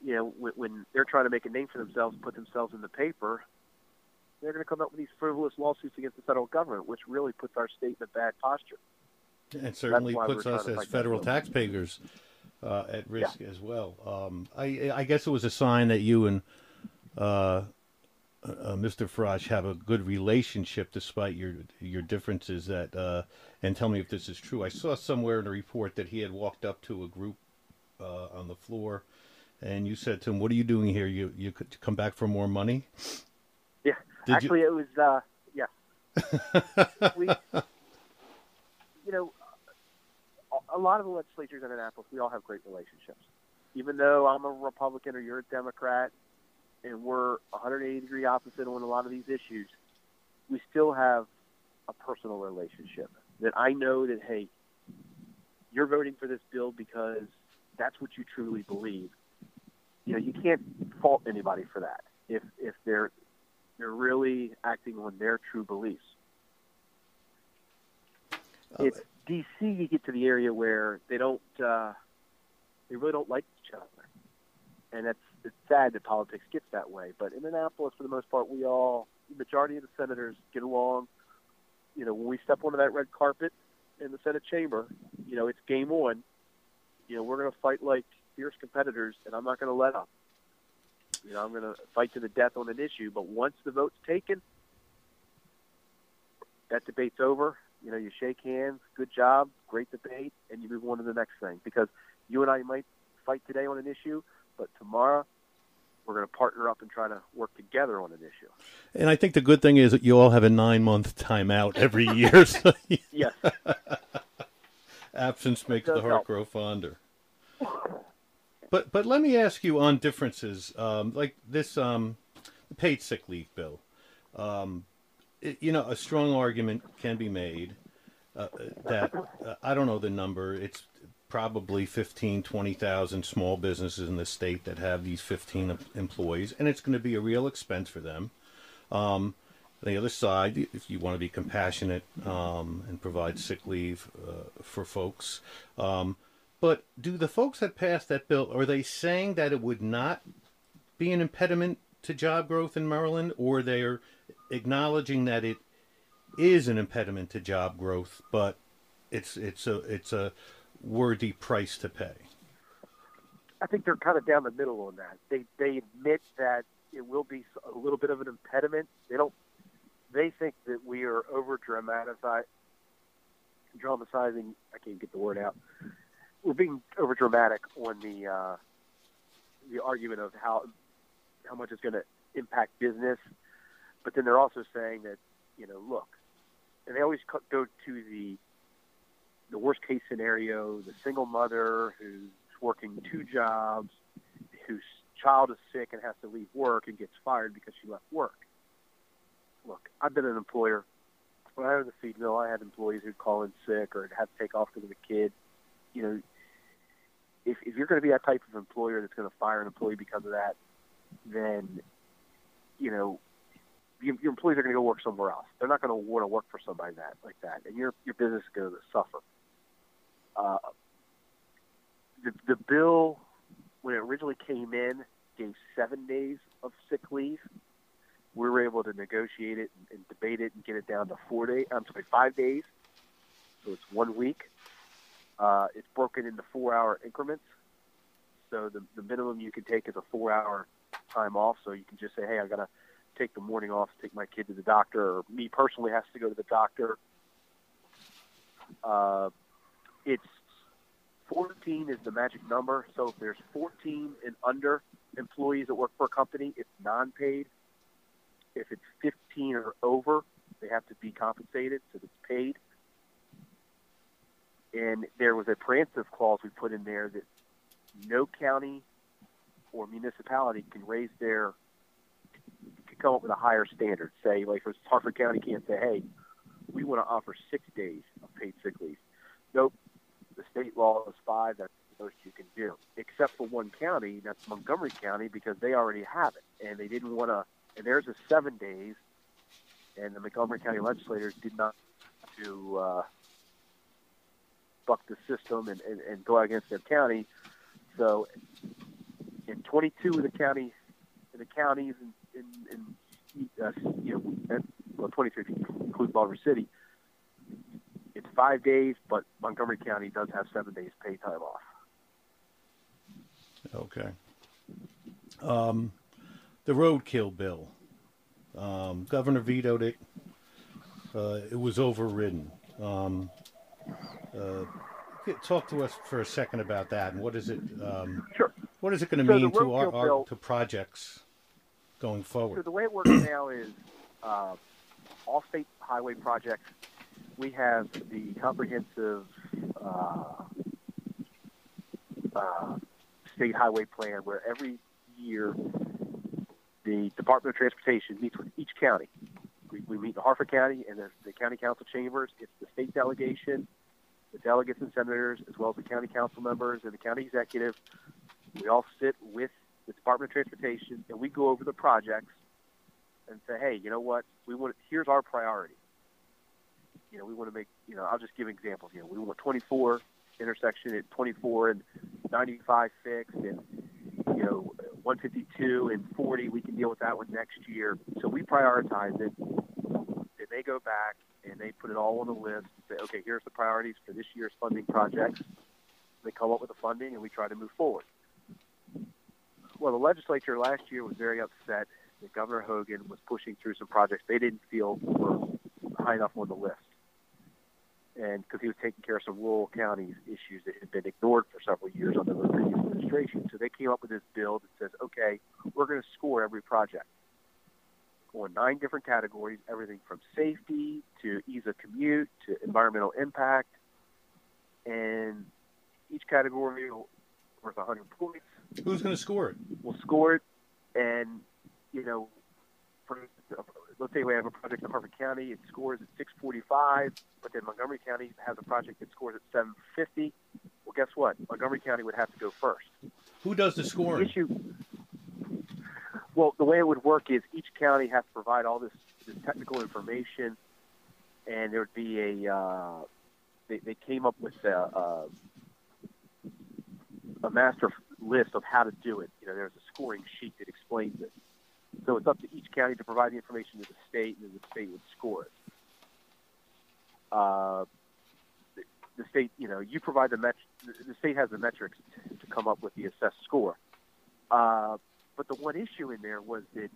you know, when, when they're trying to make a name for themselves, put themselves in the paper, they're going to come up with these frivolous lawsuits against the federal government, which really puts our state in a bad posture. And certainly puts us as federal taxpayers uh, at risk yeah. as well. Um, I, I, guess it was a sign that you and uh, uh, Mr. Frosh have a good relationship despite your your differences. That uh, and tell me if this is true. I saw somewhere in a report that he had walked up to a group uh, on the floor, and you said to him, "What are you doing here? You you could come back for more money?" Yeah, Did actually, you... it was uh, yeah. [laughs] we, you know, a lot of the legislatures in Annapolis, we all have great relationships. Even though I'm a Republican or you're a Democrat, and we're 180 degree opposite on a lot of these issues, we still have a personal relationship. That I know that hey, you're voting for this bill because that's what you truly believe. You know, you can't fault anybody for that if if they're they're really acting on their true beliefs. Oh, it's DC. You get to the area where they don't uh, they really don't like each other, and that's it's sad that politics gets that way. But in Annapolis, for the most part, we all, the majority of the senators get along. You know, when we step onto that red carpet in the Senate chamber, you know, it's game on. You know, we're going to fight like fierce competitors, and I'm not going to let up. You know, I'm going to fight to the death on an issue. But once the vote's taken, that debate's over. You know, you shake hands, good job, great debate, and you move on to the next thing. Because you and I might fight today on an issue, but tomorrow we're going to partner up and try to work together on an issue. And I think the good thing is that you all have a nine month timeout every [laughs] year. so yes. [laughs] Absence makes the heart help. grow fonder. But but let me ask you on differences, um, like this um, paid sick leave bill. Um, it, you know, a strong argument can be made uh, that uh, I don't know the number. It's probably 15, 20,000 small businesses in the state that have these 15 employees, and it's going to be a real expense for them. Um, the other side, if you want to be compassionate um, and provide sick leave uh, for folks, um, but do the folks that passed that bill are they saying that it would not be an impediment to job growth in Maryland, or they're acknowledging that it is an impediment to job growth, but it's it's a it's a worthy price to pay? I think they're kind of down the middle on that. They they admit that it will be a little bit of an impediment. They don't. They think that we are over dramatizing. Dramatizing. I can't get the word out. We're being over dramatic on the uh, the argument of how how much it's going to impact business, but then they're also saying that you know, look, and they always go to the the worst case scenario, the single mother who's working two jobs, whose child is sick and has to leave work and gets fired because she left work. Look, I've been an employer. When I was a feed mill, I had employees who'd call in sick or had to take off because of a kid. You know, if, if you're going to be that type of employer that's going to fire an employee because of that, then, you know, your, your employees are going to go work somewhere else. They're not going to want to work for somebody that like that, and your your business is going to suffer. Uh, the the bill when it originally came in gave seven days of sick leave. We were able to negotiate it and, and debate it and get it down to four days. I'm sorry, five days. So it's one week. Uh, it's broken into four-hour increments. So the the minimum you can take is a four-hour time off. So you can just say, hey, I got to take the morning off to take my kid to the doctor, or me personally has to go to the doctor. Uh, it's 14 is the magic number. So if there's 14 and under employees that work for a company, it's non-paid. If it's 15 or over, they have to be compensated, so it's paid. And there was a preemptive clause we put in there that no county or municipality can raise their can come up with a higher standard. Say, like for Harford County can't say, hey, we want to offer six days of paid sick leave. Nope. The state law is five. That's the most you can do, except for one county. That's Montgomery County because they already have it, and they didn't want to. And there's a seven days, and the Montgomery County legislators did not to uh, buck the system and, and, and go against their county. So, in 22 of the county, in the counties in in, in uh, you know, well, 23 if you include Baltimore City, it's five days, but Montgomery County does have seven days pay time off. Okay. Um, the roadkill bill. Um, Governor vetoed it. Uh, it was overridden. Um, uh, talk to us for a second about that, and what is it? Um, Sure. What is it going to So mean to our, our bill- to projects going forward? So the way it works now is uh, all state highway projects. We have the comprehensive uh, uh, state highway plan where every year the Department of Transportation meets with each county. We, we meet in Harford County and the, the county council chambers. It's the state delegation, the delegates and senators, as well as the county council members and the county executive. We all sit with the Department of Transportation and we go over the projects and say, hey, you know what? We want here's our priority. You know, we want to make. You know, I'll just give examples. You know, we want 24 intersection at 24 and 95 fixed, and you know, 152 and 40. We can deal with that one next year. So we prioritize it. Then they go back and they put it all on the list. And say, okay, here's the priorities for this year's funding projects. They come up with the funding, and we try to move forward. Well, the legislature last year was very upset that Governor Hogan was pushing through some projects they didn't feel were high enough on the list. And because he was taking care of some rural counties issues that had been ignored for several years under the previous administration. So they came up with this bill that says, okay, we're going to score every project on nine different categories, everything from safety to ease of commute to environmental impact. And each category worth 100 points Who's going to score it? We'll score it, and you know, for let's say we have a project in Harford County, it scores at 645, but then Montgomery County has a project that scores at 750. Well, guess what? Montgomery County would have to go first. Who does the The scoring? issue, well, the way it would work is each county has to provide all this, this technical information, and there would be a. Uh, they, they came up with a, a, a master list of how to do it. You know, there's a scoring sheet that explains it. So it's up to each county to provide the information to the state, and then the state would score it. Uh, the, state, you know, you provide the met. The state has the metrics to come up with the assessed score. Uh, but the one issue in there was that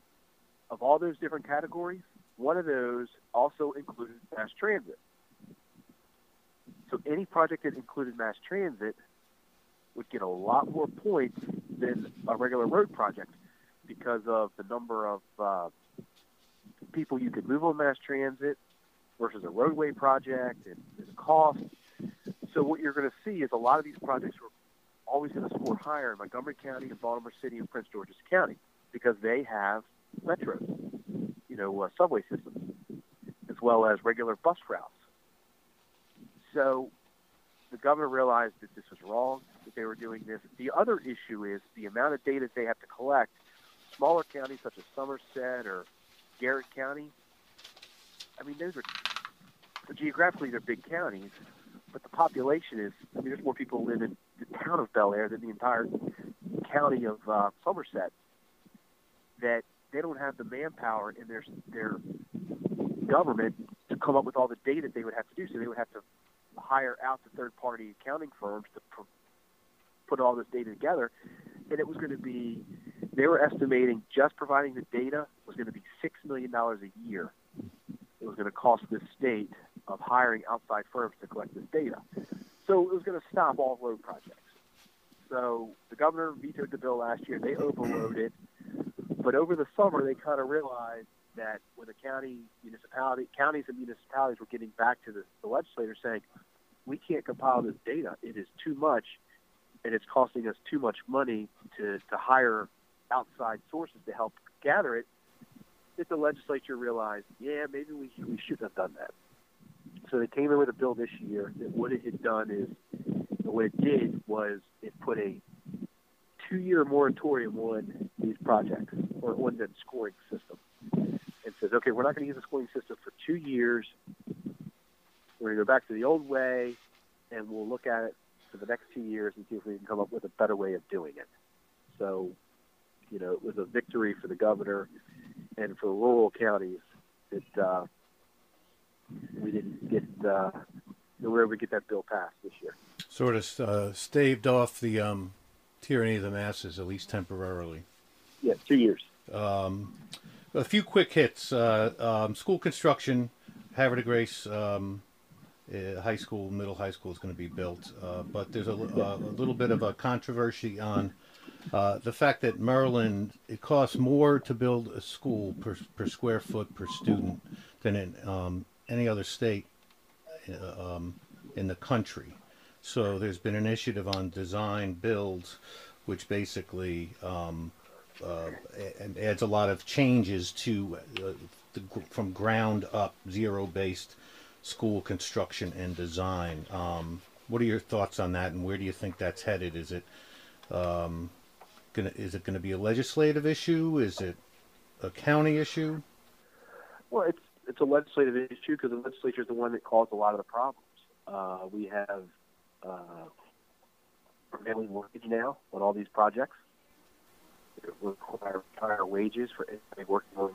of all those different categories, one of those also included mass transit. So any project that included mass transit would get a lot more points than a regular road project because of the number of uh, people you could move on mass transit versus a roadway project and, and the cost. So what you're going to see is a lot of these projects were always going to score higher in Montgomery County and Baltimore City and Prince George's County because they have metros, you know, uh, subway systems, as well as regular bus routes. So the governor realized that this was wrong, that they were doing this. The other issue is the amount of data they have to collect. Smaller counties such as Somerset or Garrett County, I mean, those are geographically they're big counties, but the population is, I mean, there's more people live in the town of Bel Air than the entire county of uh, Somerset. That they don't have the manpower in their their government to come up with all the data they would have to do. So they would have to hire out the third party accounting firms to pr- put all this data together. And it was going to be, they were estimating just providing the data was going to be $6 million a year. It was going to cost the state of hiring outside firms to collect this data. So it was going to stop all road projects. So the governor vetoed the bill last year. They overrode. But over the summer, they kind of realized that when the county municipality, counties and municipalities were getting back to the, the saying, we can't compile this data. It is too much, and it's costing us too much money to, to hire outside sources to help gather it. That the legislature realized, yeah, maybe we, we shouldn't have done that. So they came in with a bill this year that what it had done is, what it did was it put a two-year moratorium on these projects or on the scoring system, and says, okay, we're not going to use the scoring system for two years. We're going to go back to the old way, and we'll look at it for the next two years and see if we can come up with a better way of doing it. So, you know, it was a victory for the governor and for the rural counties that uh, we didn't get uh, we were able to get that bill passed this year. Sort of uh, staved off the um, tyranny of the masses, at least temporarily. Yeah, two years. Um, a few quick hits. Uh, um, school construction, Havre de Grace um, uh, High School, middle high school is going to be built, uh, but there's a, a, little bit of a controversy on uh, the fact that Maryland it costs more to build a school per, per square foot per student than in um, any other state uh, um, in the country. So there's been an initiative on design builds, which basically um, uh, adds a lot of changes to uh, the, from ground up zero based school construction and design. Um, what are your thoughts on that, and where do you think that's headed? Is it um, gonna is it going to be a legislative issue? Is it a county issue? Well, it's it's a legislative issue because the legislature is the one that caused a lot of the problems. Uh, we have uh, prevailing wage now on all these projects. It require higher wages for anybody working on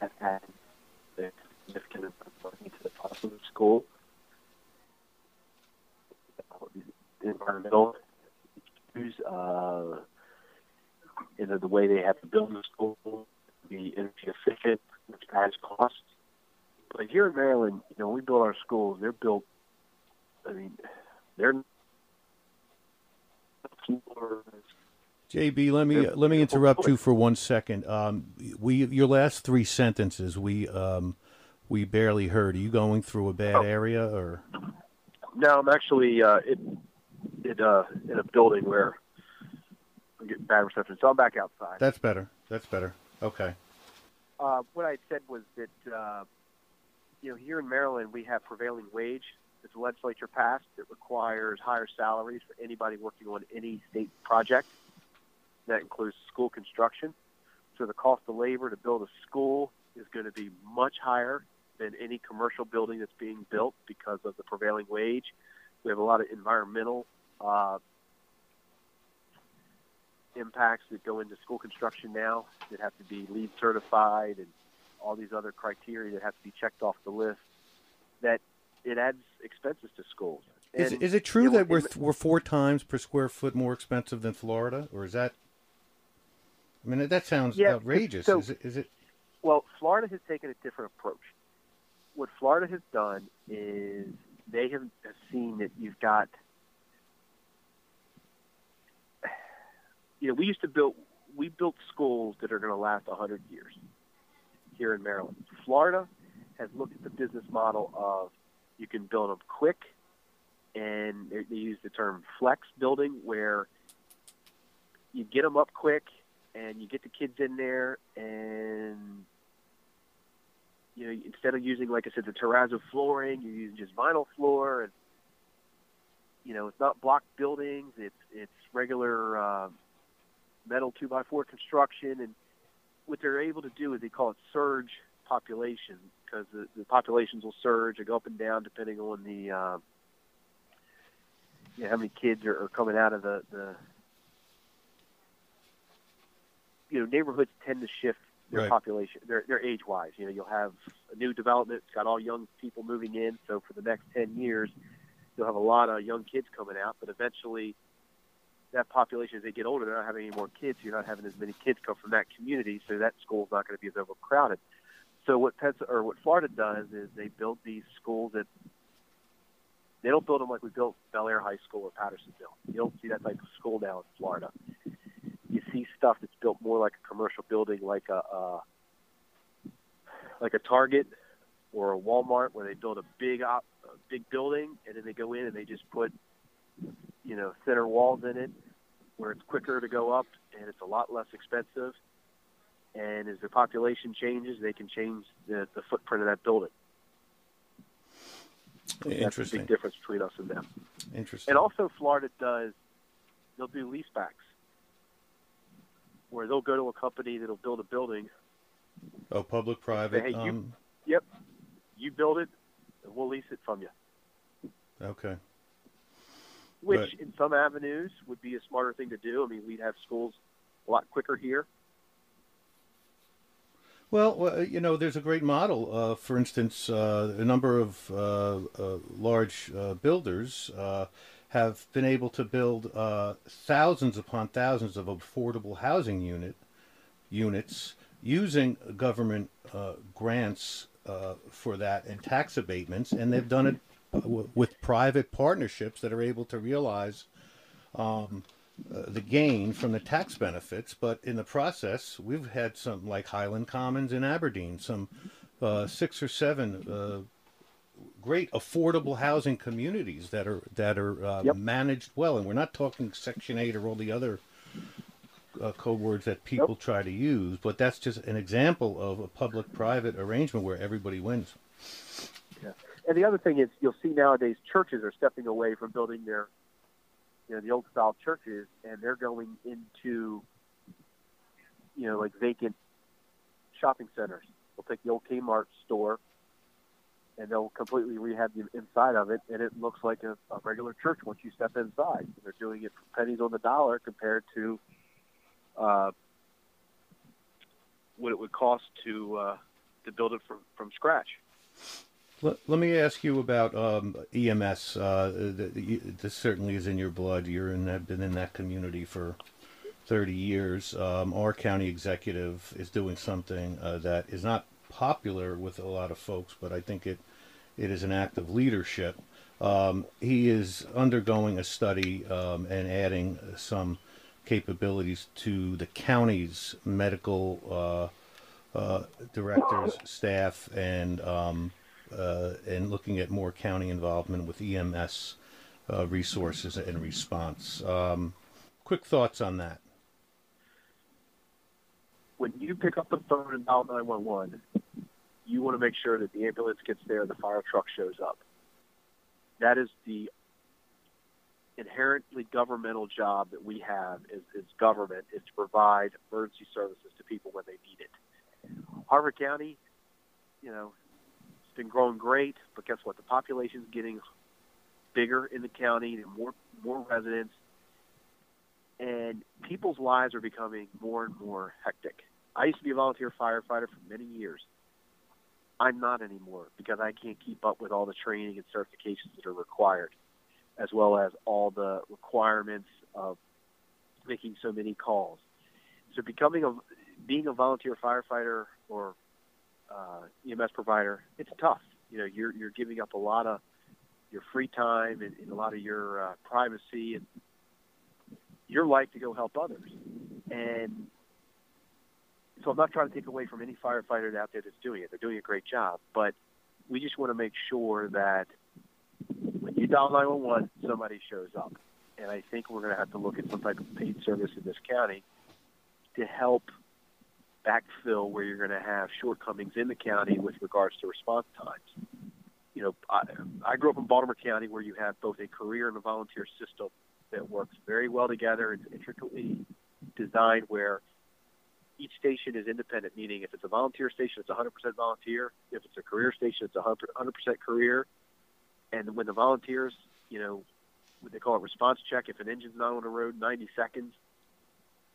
that adds a significant amount of money to the cost of the school. Environmental uh, you know, the way they have to build the school, be energy efficient, which adds costs. But here in Maryland, you know, we build our schools. They're built. I mean, they're JB, let me let me interrupt you for one second. Um, we your last three sentences we um, we barely heard. Are you going through a bad oh. area or? No, I'm actually uh, in, uh, in a building where I'm getting bad reception, so I'm back outside. That's better. That's better. Okay. Uh, what I said was that uh, you know here in Maryland we have prevailing wage that the legislature passed that requires higher salaries for anybody working on any state project. That includes school construction. So the cost of labor to build a school is going to be much higher than any commercial building that's being built because of the prevailing wage. We have a lot of environmental uh, impacts that go into school construction now that have to be LEED certified and all these other criteria that have to be checked off the list. That it adds expenses to schools. Is, is it true you know, that we're we're four times per square foot more expensive than Florida, or is that? I mean, that sounds yeah, outrageous. So, is it? Is it? Well, Florida has taken a different approach what Florida has done is they have seen that you've got, you know, we used to build, we built schools that are going to last 100 years here in Maryland. Florida has looked at the business model of you can build them quick and they, use the term flex building, where you get them up quick and you get the kids in there, and you know instead of using like I said the terrazzo flooring, you're using just vinyl floor, and you know it's not block buildings, it's it's regular uh, metal two by four construction, and what they're able to do is they call it surge population because the, the populations will surge or go up and down depending on the uh, you know, how many kids are, are coming out of the, the you know neighborhoods tend to shift their Right. population their their age wise you know you'll have a new development it's got all young people moving in so for the next 10 years you'll have a lot of young kids coming out but eventually that population as they get older they're not having any more kids you're not having as many kids come from that community so that school's not going to be as overcrowded so what Penn, or what Florida does is they build these schools that they don't build them like we built Bel Air High School or Patterson Mill. You don't see that type of school now in Florida. You see stuff that's built more like a commercial building, like a uh, like a Target or a Walmart, where they build a big op, a big building, and then they go in and they just put you know thinner walls in it, where it's quicker to go up and it's a lot less expensive. And as the population changes, they can change the, the footprint of that building. That's the Interesting. big difference between us and them. Interesting. And also, Florida does they'll do leasebacks, where they'll go to a company that'll build a building. oh, public-private. Hey, you- um, Yep, you build it, we'll lease it from you. okay. Which, Right. in some avenues, would be a smarter thing to do. I mean, we'd have schools a lot quicker here. Well, well, you know, there's a great model. Uh, for instance, uh, a number of uh, uh, large uh, builders uh, have been able to build uh, thousands upon thousands of affordable housing unit units using government uh, grants uh, for that and tax abatements, and they've done it uh, w- with private partnerships that are able to realize um, uh, the gain from the tax benefits, but in the process, we've had some like Highland Commons in Aberdeen, some uh, six or seven uh, great affordable housing communities that are that are uh, Yep. managed well, and we're not talking Section Eight or all the other uh, code words that people try to use, but that's just an example of a public-private arrangement where everybody wins. And the other thing is, you'll see nowadays churches are stepping away from building their, you know, the old style churches, and they're going into, you know, like vacant shopping centers. They'll take the old Kmart store, and they'll completely rehab the inside of it, and it looks like a, a regular church once you step inside. They're doing it for pennies on the dollar compared to uh, what it would cost to uh, to build it from from scratch. Let, let me ask you about um, EMS. Uh, the, the, this certainly is in your blood. You're in that, been in that community for 30 years. Um, our county executive is doing something uh, that is not popular with a lot of folks, but I think it it is an act of leadership. Um, he is undergoing a study um, and adding some capabilities to the county's medical uh, uh, directors, staff, and um, and looking at more county involvement with EMS uh, resources and response. Um, quick thoughts on that? when you pick up the phone and dial 911, you want to make sure that the ambulance gets there and the fire truck shows up. That is the inherently governmental job that we have as, as government is to provide emergency services to people when they need it. Harford County, you know, been growing great, but guess what? The population's getting bigger in the county, are more more residents, and people's lives are becoming more and more hectic. I used to be a volunteer firefighter for many years. I'm not anymore because I can't keep up with all the training and certifications that are required, as well as all the requirements of making so many calls. So becoming a being a volunteer firefighter or uh, EMS provider, it's tough. You know, you're you're giving up a lot of your free time and, and a lot of your uh, privacy and your life to go help others. And so I'm not trying to take away from any firefighter out there that's doing it. They're doing a great job, but we just want to make sure that when you dial 911, somebody shows up. And I think we're going to have to look at some type of paid service in this county to help backfill where you're going to have shortcomings in the county with regards to response times. You know, I, I grew up in Baltimore County where you have both a career and a volunteer system that works very well together. It's intricately designed where each station is independent, meaning if it's a volunteer station, it's 100% volunteer. If it's a career station, it's 100% career. And when the volunteers, you know, what they call it response check, if an engine's not on the road 90 seconds,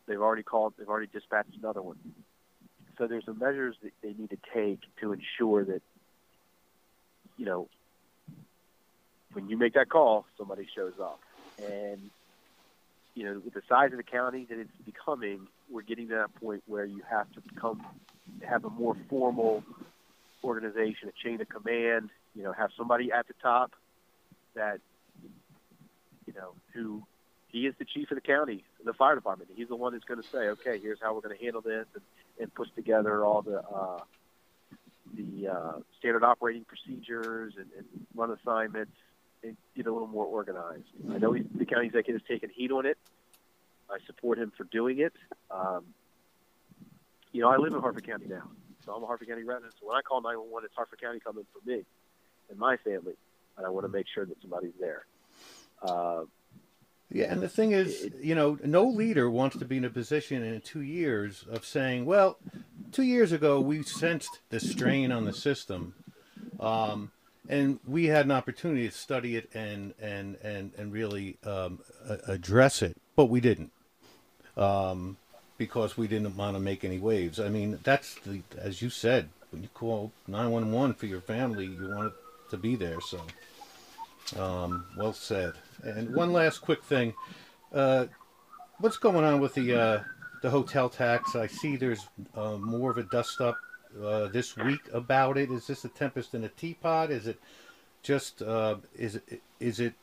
they've already called, they've already dispatched another one. So there's some measures that they need to take to ensure that, you know, when you make that call, somebody shows up. And, you know, with the size of the county that it's becoming, we're getting to that point where you have to become, have a more formal organization, a chain of command, you know, have somebody at the top that, you know, who he is the chief of the county, the fire department. He's the one that's going to say, okay, here's how we're going to handle this, and, and puts together all the uh, the uh, standard operating procedures and, and run assignments and get a little more organized. I know he's, the county executive has taken heat on it. I support him for doing it. Um, you know, I live in Harford County now, so I'm a Harford County resident. So when I call 911, it's Harford County coming for me and my family, and I want to make sure that somebody's there. Uh, yeah, and the thing is, you know, no leader wants to be in a position in two years of saying, well, two years ago we sensed the strain on the system, um, and we had an opportunity to study it and and and and really um, address it, but we didn't, um, because we didn't want to make any waves. I mean, that's the as you said, when you call nine one one for your family, you want it to be there. So, um, well said. And one last quick thing, uh, what's going on with the uh, the hotel tax? I see there's uh, more of a dust up uh, this week about it. Is this a tempest in a teapot? Is it just uh, is it is it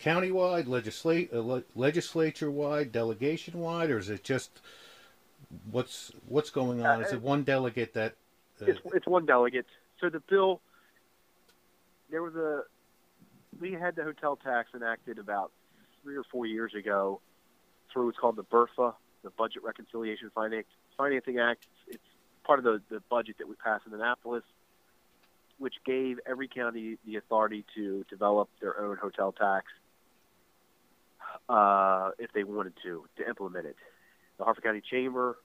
countywide, legislate uh, legislature wide, delegation wide, or is it just what's what's going on? Is it one delegate that? it's, it's one delegate. So the bill there was a we had the hotel tax enacted about three or four years ago through what's called the BRFA, the Budget Reconciliation Financing Act. It's part of the, the budget that we passed in Annapolis, which gave every county the authority to develop their own hotel tax uh, if they wanted to, to implement it. The Harford County Chamber,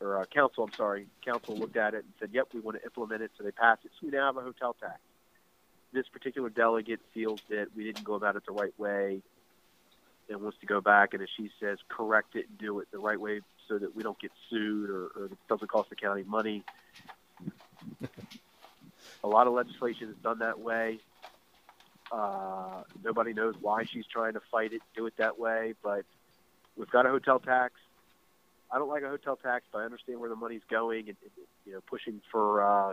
or uh, Council, I'm sorry, Council looked at it and said, yep, we want to implement it, so they passed it. So we now have a hotel tax this particular delegate feels that we didn't go about it the right way and wants to go back and, as she says, correct it and do it the right way so that we don't get sued or, or it doesn't cost the county money. a lot of legislation is done that way. Uh, nobody knows why she's trying to fight it, do it that way, but we've got a hotel tax. I don't like a hotel tax, but I understand where the money's going and, and you know, pushing for uh,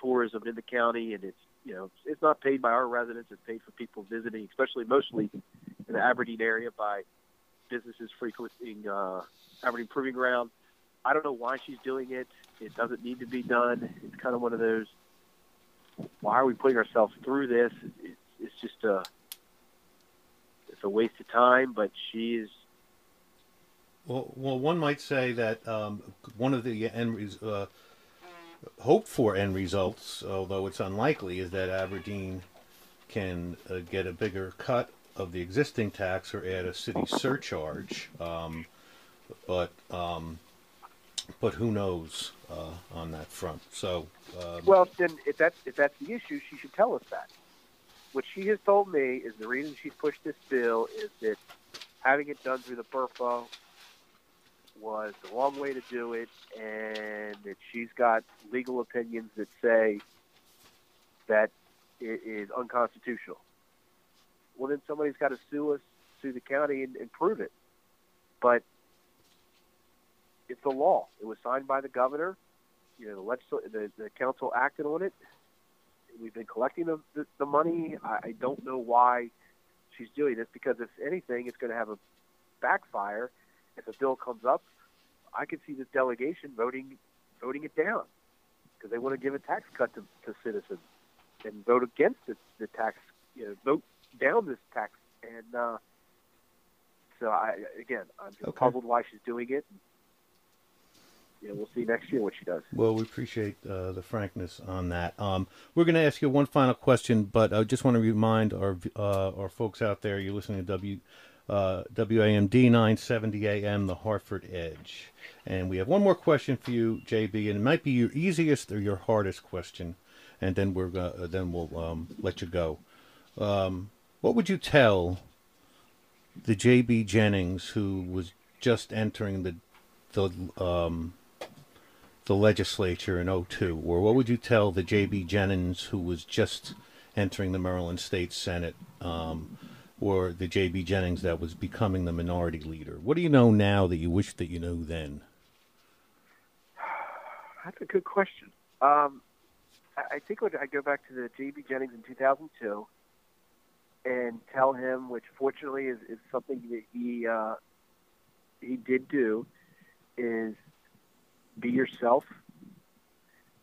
tourism in the county, and it's you know, it's not paid by our residents. It's paid for people visiting, especially mostly in the Aberdeen area by businesses frequenting uh, Aberdeen Proving Ground. I don't know why she's doing it. It doesn't need to be done. It's kind of one of those. Why are we putting ourselves through this? It's, it's just a. It's a waste of time. But she's. Well, well, one might say that um, one of the end uh, hoped for end results, although it's unlikely, is that Aberdeen can uh, get a bigger cut of the existing tax or add a city surcharge. Um, but um, but who knows uh, on that front? So um, well, then if that's if that's the issue, she should tell us that. What she has told me is the reason she's pushed this bill is that having it done through the BRFA was the wrong way to do it, and that she's got legal opinions that say that it is unconstitutional. Well, then somebody's got to sue us, sue the county, and, and prove it. But it's the law. It was signed by the governor. You know, the, legisl- the, the council acted on it. We've been collecting the, the, the money. I, I don't know why she's doing this because if anything, it's going to have a backfire if a bill comes up I could see this delegation voting voting it down because they want to give a tax cut to, to citizens. and vote against the, the tax, you know, vote down this tax. And uh, so I again, I'm just Okay. puzzled why she's doing it. Know, we'll see next year what she does. Well, we appreciate uh, the frankness on that. Um, we're going to ask you one final question, but I just want to remind our uh, our folks out there: you're listening to W uh, WAMD 970 AM, the Harford Edge, and we have one more question for you, JB, and it might be your easiest or your hardest question, and then we're uh, then we'll um, let you go. Um, what would you tell the JB Jennings who was just entering the the um, the legislature in 02? Or what would you tell the J.B. Jennings who was just entering the Maryland State Senate, um, or the J.B. Jennings that was becoming the minority leader? What do you know now that you wish that you knew then? That's a good question. Um, I think I go back to the J.B. Jennings in 2002 and tell him, which fortunately is, is something that he uh, he did do, is be yourself,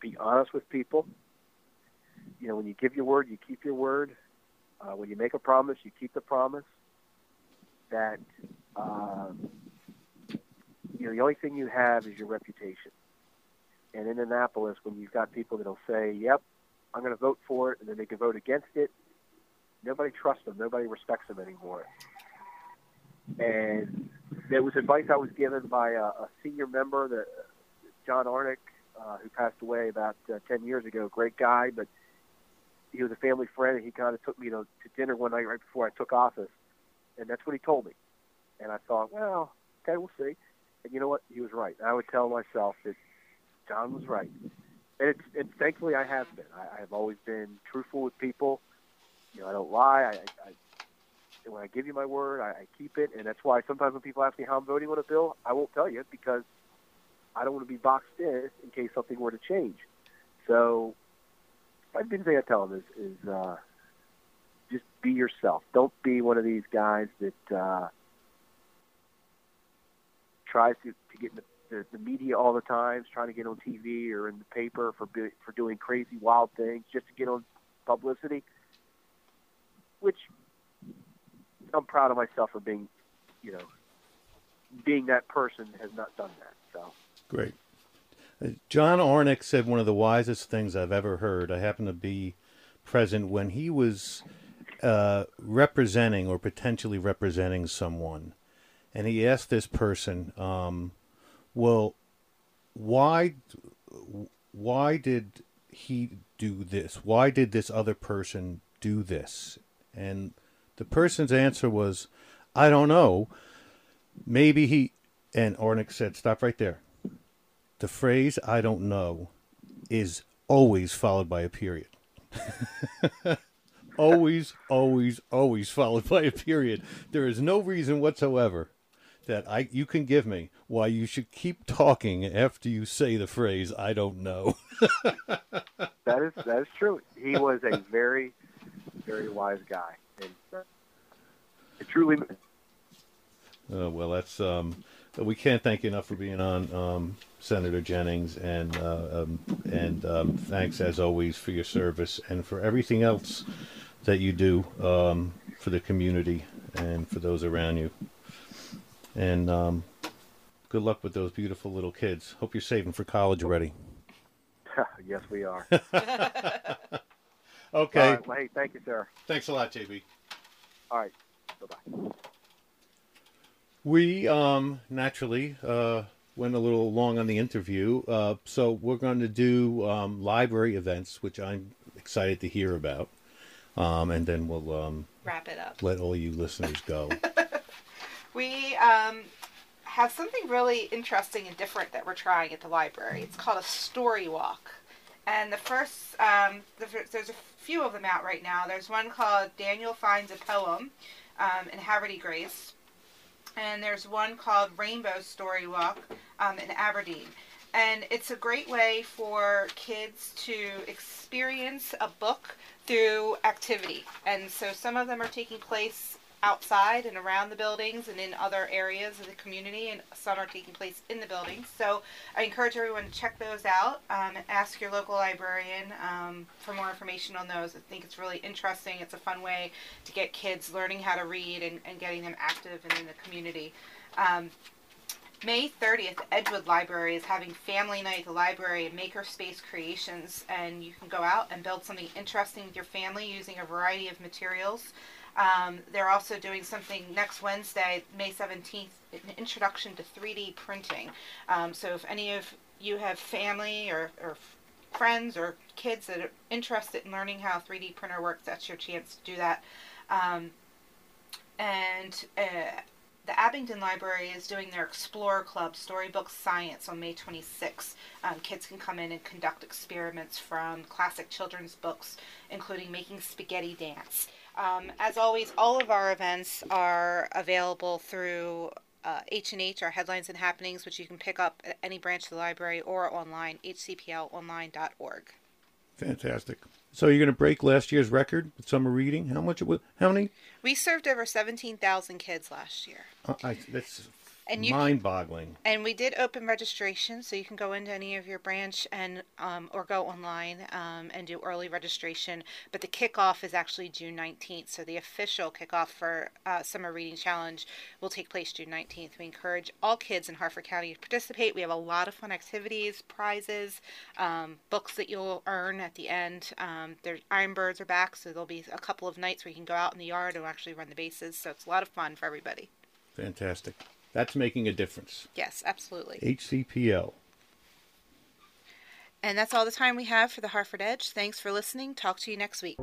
be honest with people. You know, when you give your word, you keep your word. Uh, when you make a promise, you keep the promise. That um, you know, the only thing you have is your reputation. And in Annapolis, when you've got people that'll say, "Yep, I'm going to vote for it," and then they can vote against it, nobody trusts them. Nobody respects them anymore. And there was advice I was given by a, a senior member, that John Arnick, uh, who passed away about uh, 10 years ago. Great guy, but he was a family friend, and he kind of took me to, to dinner one night right before I took office, and that's what he told me. And I thought, well, okay, we'll see. And you know what? He was right. I would tell myself that John was right. And it's, and thankfully I have been. I, I have always been truthful with people. You know, I don't lie. I, I, and when I give you my word, I, I keep it. And that's why sometimes when people ask me how I'm voting on a bill, I won't tell you because I don't want to be boxed in in case something were to change. So my big thing I tell them is, is uh, just be yourself. Don't be one of these guys that uh, tries to, to get in the, the, the media all the time, trying to get on TV or in the paper for for doing crazy, wild things just to get on publicity. Which I'm proud of myself for being, you know, being that person has not done that. So Great. John Arnick said one of the wisest things I've ever heard. I happened to be present when he was uh, representing or potentially representing someone, and he asked this person, um, "Well, why, why did he do this? Why did this other person do this?" And the person's answer was, "I don't know. Maybe he." And Arnick said, "Stop right there." The phrase I don't know is always followed by a period. [laughs] always, always, always followed by a period. There is no reason whatsoever that I you can give me why you should keep talking after you say the phrase I don't know. [laughs] that is that is true. He was a very, very wise guy, and truly. Uh, well, that's um, we can't thank you enough for being on, um, Senator Jennings, and uh, um, and um, thanks as always for your service and for everything else that you do um, for the community and for those around you. And um, good luck with those beautiful little kids. Hope you're saving for college already. [laughs] yes, we are. [laughs] Okay. Right, well, hey, thank you, sir. Thanks a lot, JB. All right, bye bye. We um, naturally uh, went a little long on the interview, uh, so we're going to do um, library events, which I'm excited to hear about, um, and then we'll um, Wrap it up. let all you listeners go. [laughs] We um, have something really interesting and different that we're trying at the library. It's called a story walk. And the first, um, the, there's a few of them out right now. There's one called Daniel Finds a Poem um, in Havre de Grace. And there's one called Rainbow Story Walk um, in Aberdeen. And it's a great way for kids to experience a book through activity. And so some of them are taking place outside and around the buildings and in other areas of the community, and some are taking place in the buildings. So I encourage everyone to check those out um, ask your local librarian um, for more information on those. I think it's really interesting. It's a fun way to get kids learning how to read and, and getting them active and in the community. Um, May 30th, Edgewood Library is having family night at the library and makerspace creations, and you can go out and build something interesting with your family using a variety of materials. Um, they're also doing something next Wednesday, May 17th, an introduction to 3D printing. Um, so if any of you have family or, or friends or kids that are interested in learning how a 3D printer works, that's your chance to do that. Um, and uh, the Abingdon Library is doing their Explorer Club Storybook Science on May 26. Um, kids can come in and conduct experiments from classic children's books, including making spaghetti dance. Um, as always, all of our events are available through uh, H&H, our headlines and happenings, which you can pick up at any branch of the library or online, hcplonline.org. Fantastic. So you're going to break last year's record with summer reading? How much? It was, how many? We served over 17,000 kids last year. Uh, I, that's and you mind-boggling. And we did open registration, so you can go into any of your branch and um, or go online um, and do early registration. But the kickoff is actually June 19th, so the official kickoff for uh, Summer Reading Challenge will take place June 19th. We encourage all kids in Harford County to participate. We have a lot of fun activities, prizes, um, books that you'll earn at the end. Um, their Iron Birds are back, so there'll be a couple of nights where you can go out in the yard and actually run the bases. So it's a lot of fun for everybody. Fantastic. That's making a difference. Yes, absolutely. HCPL. And that's all the time we have for the Harford Edge. Thanks for listening. Talk to you next week.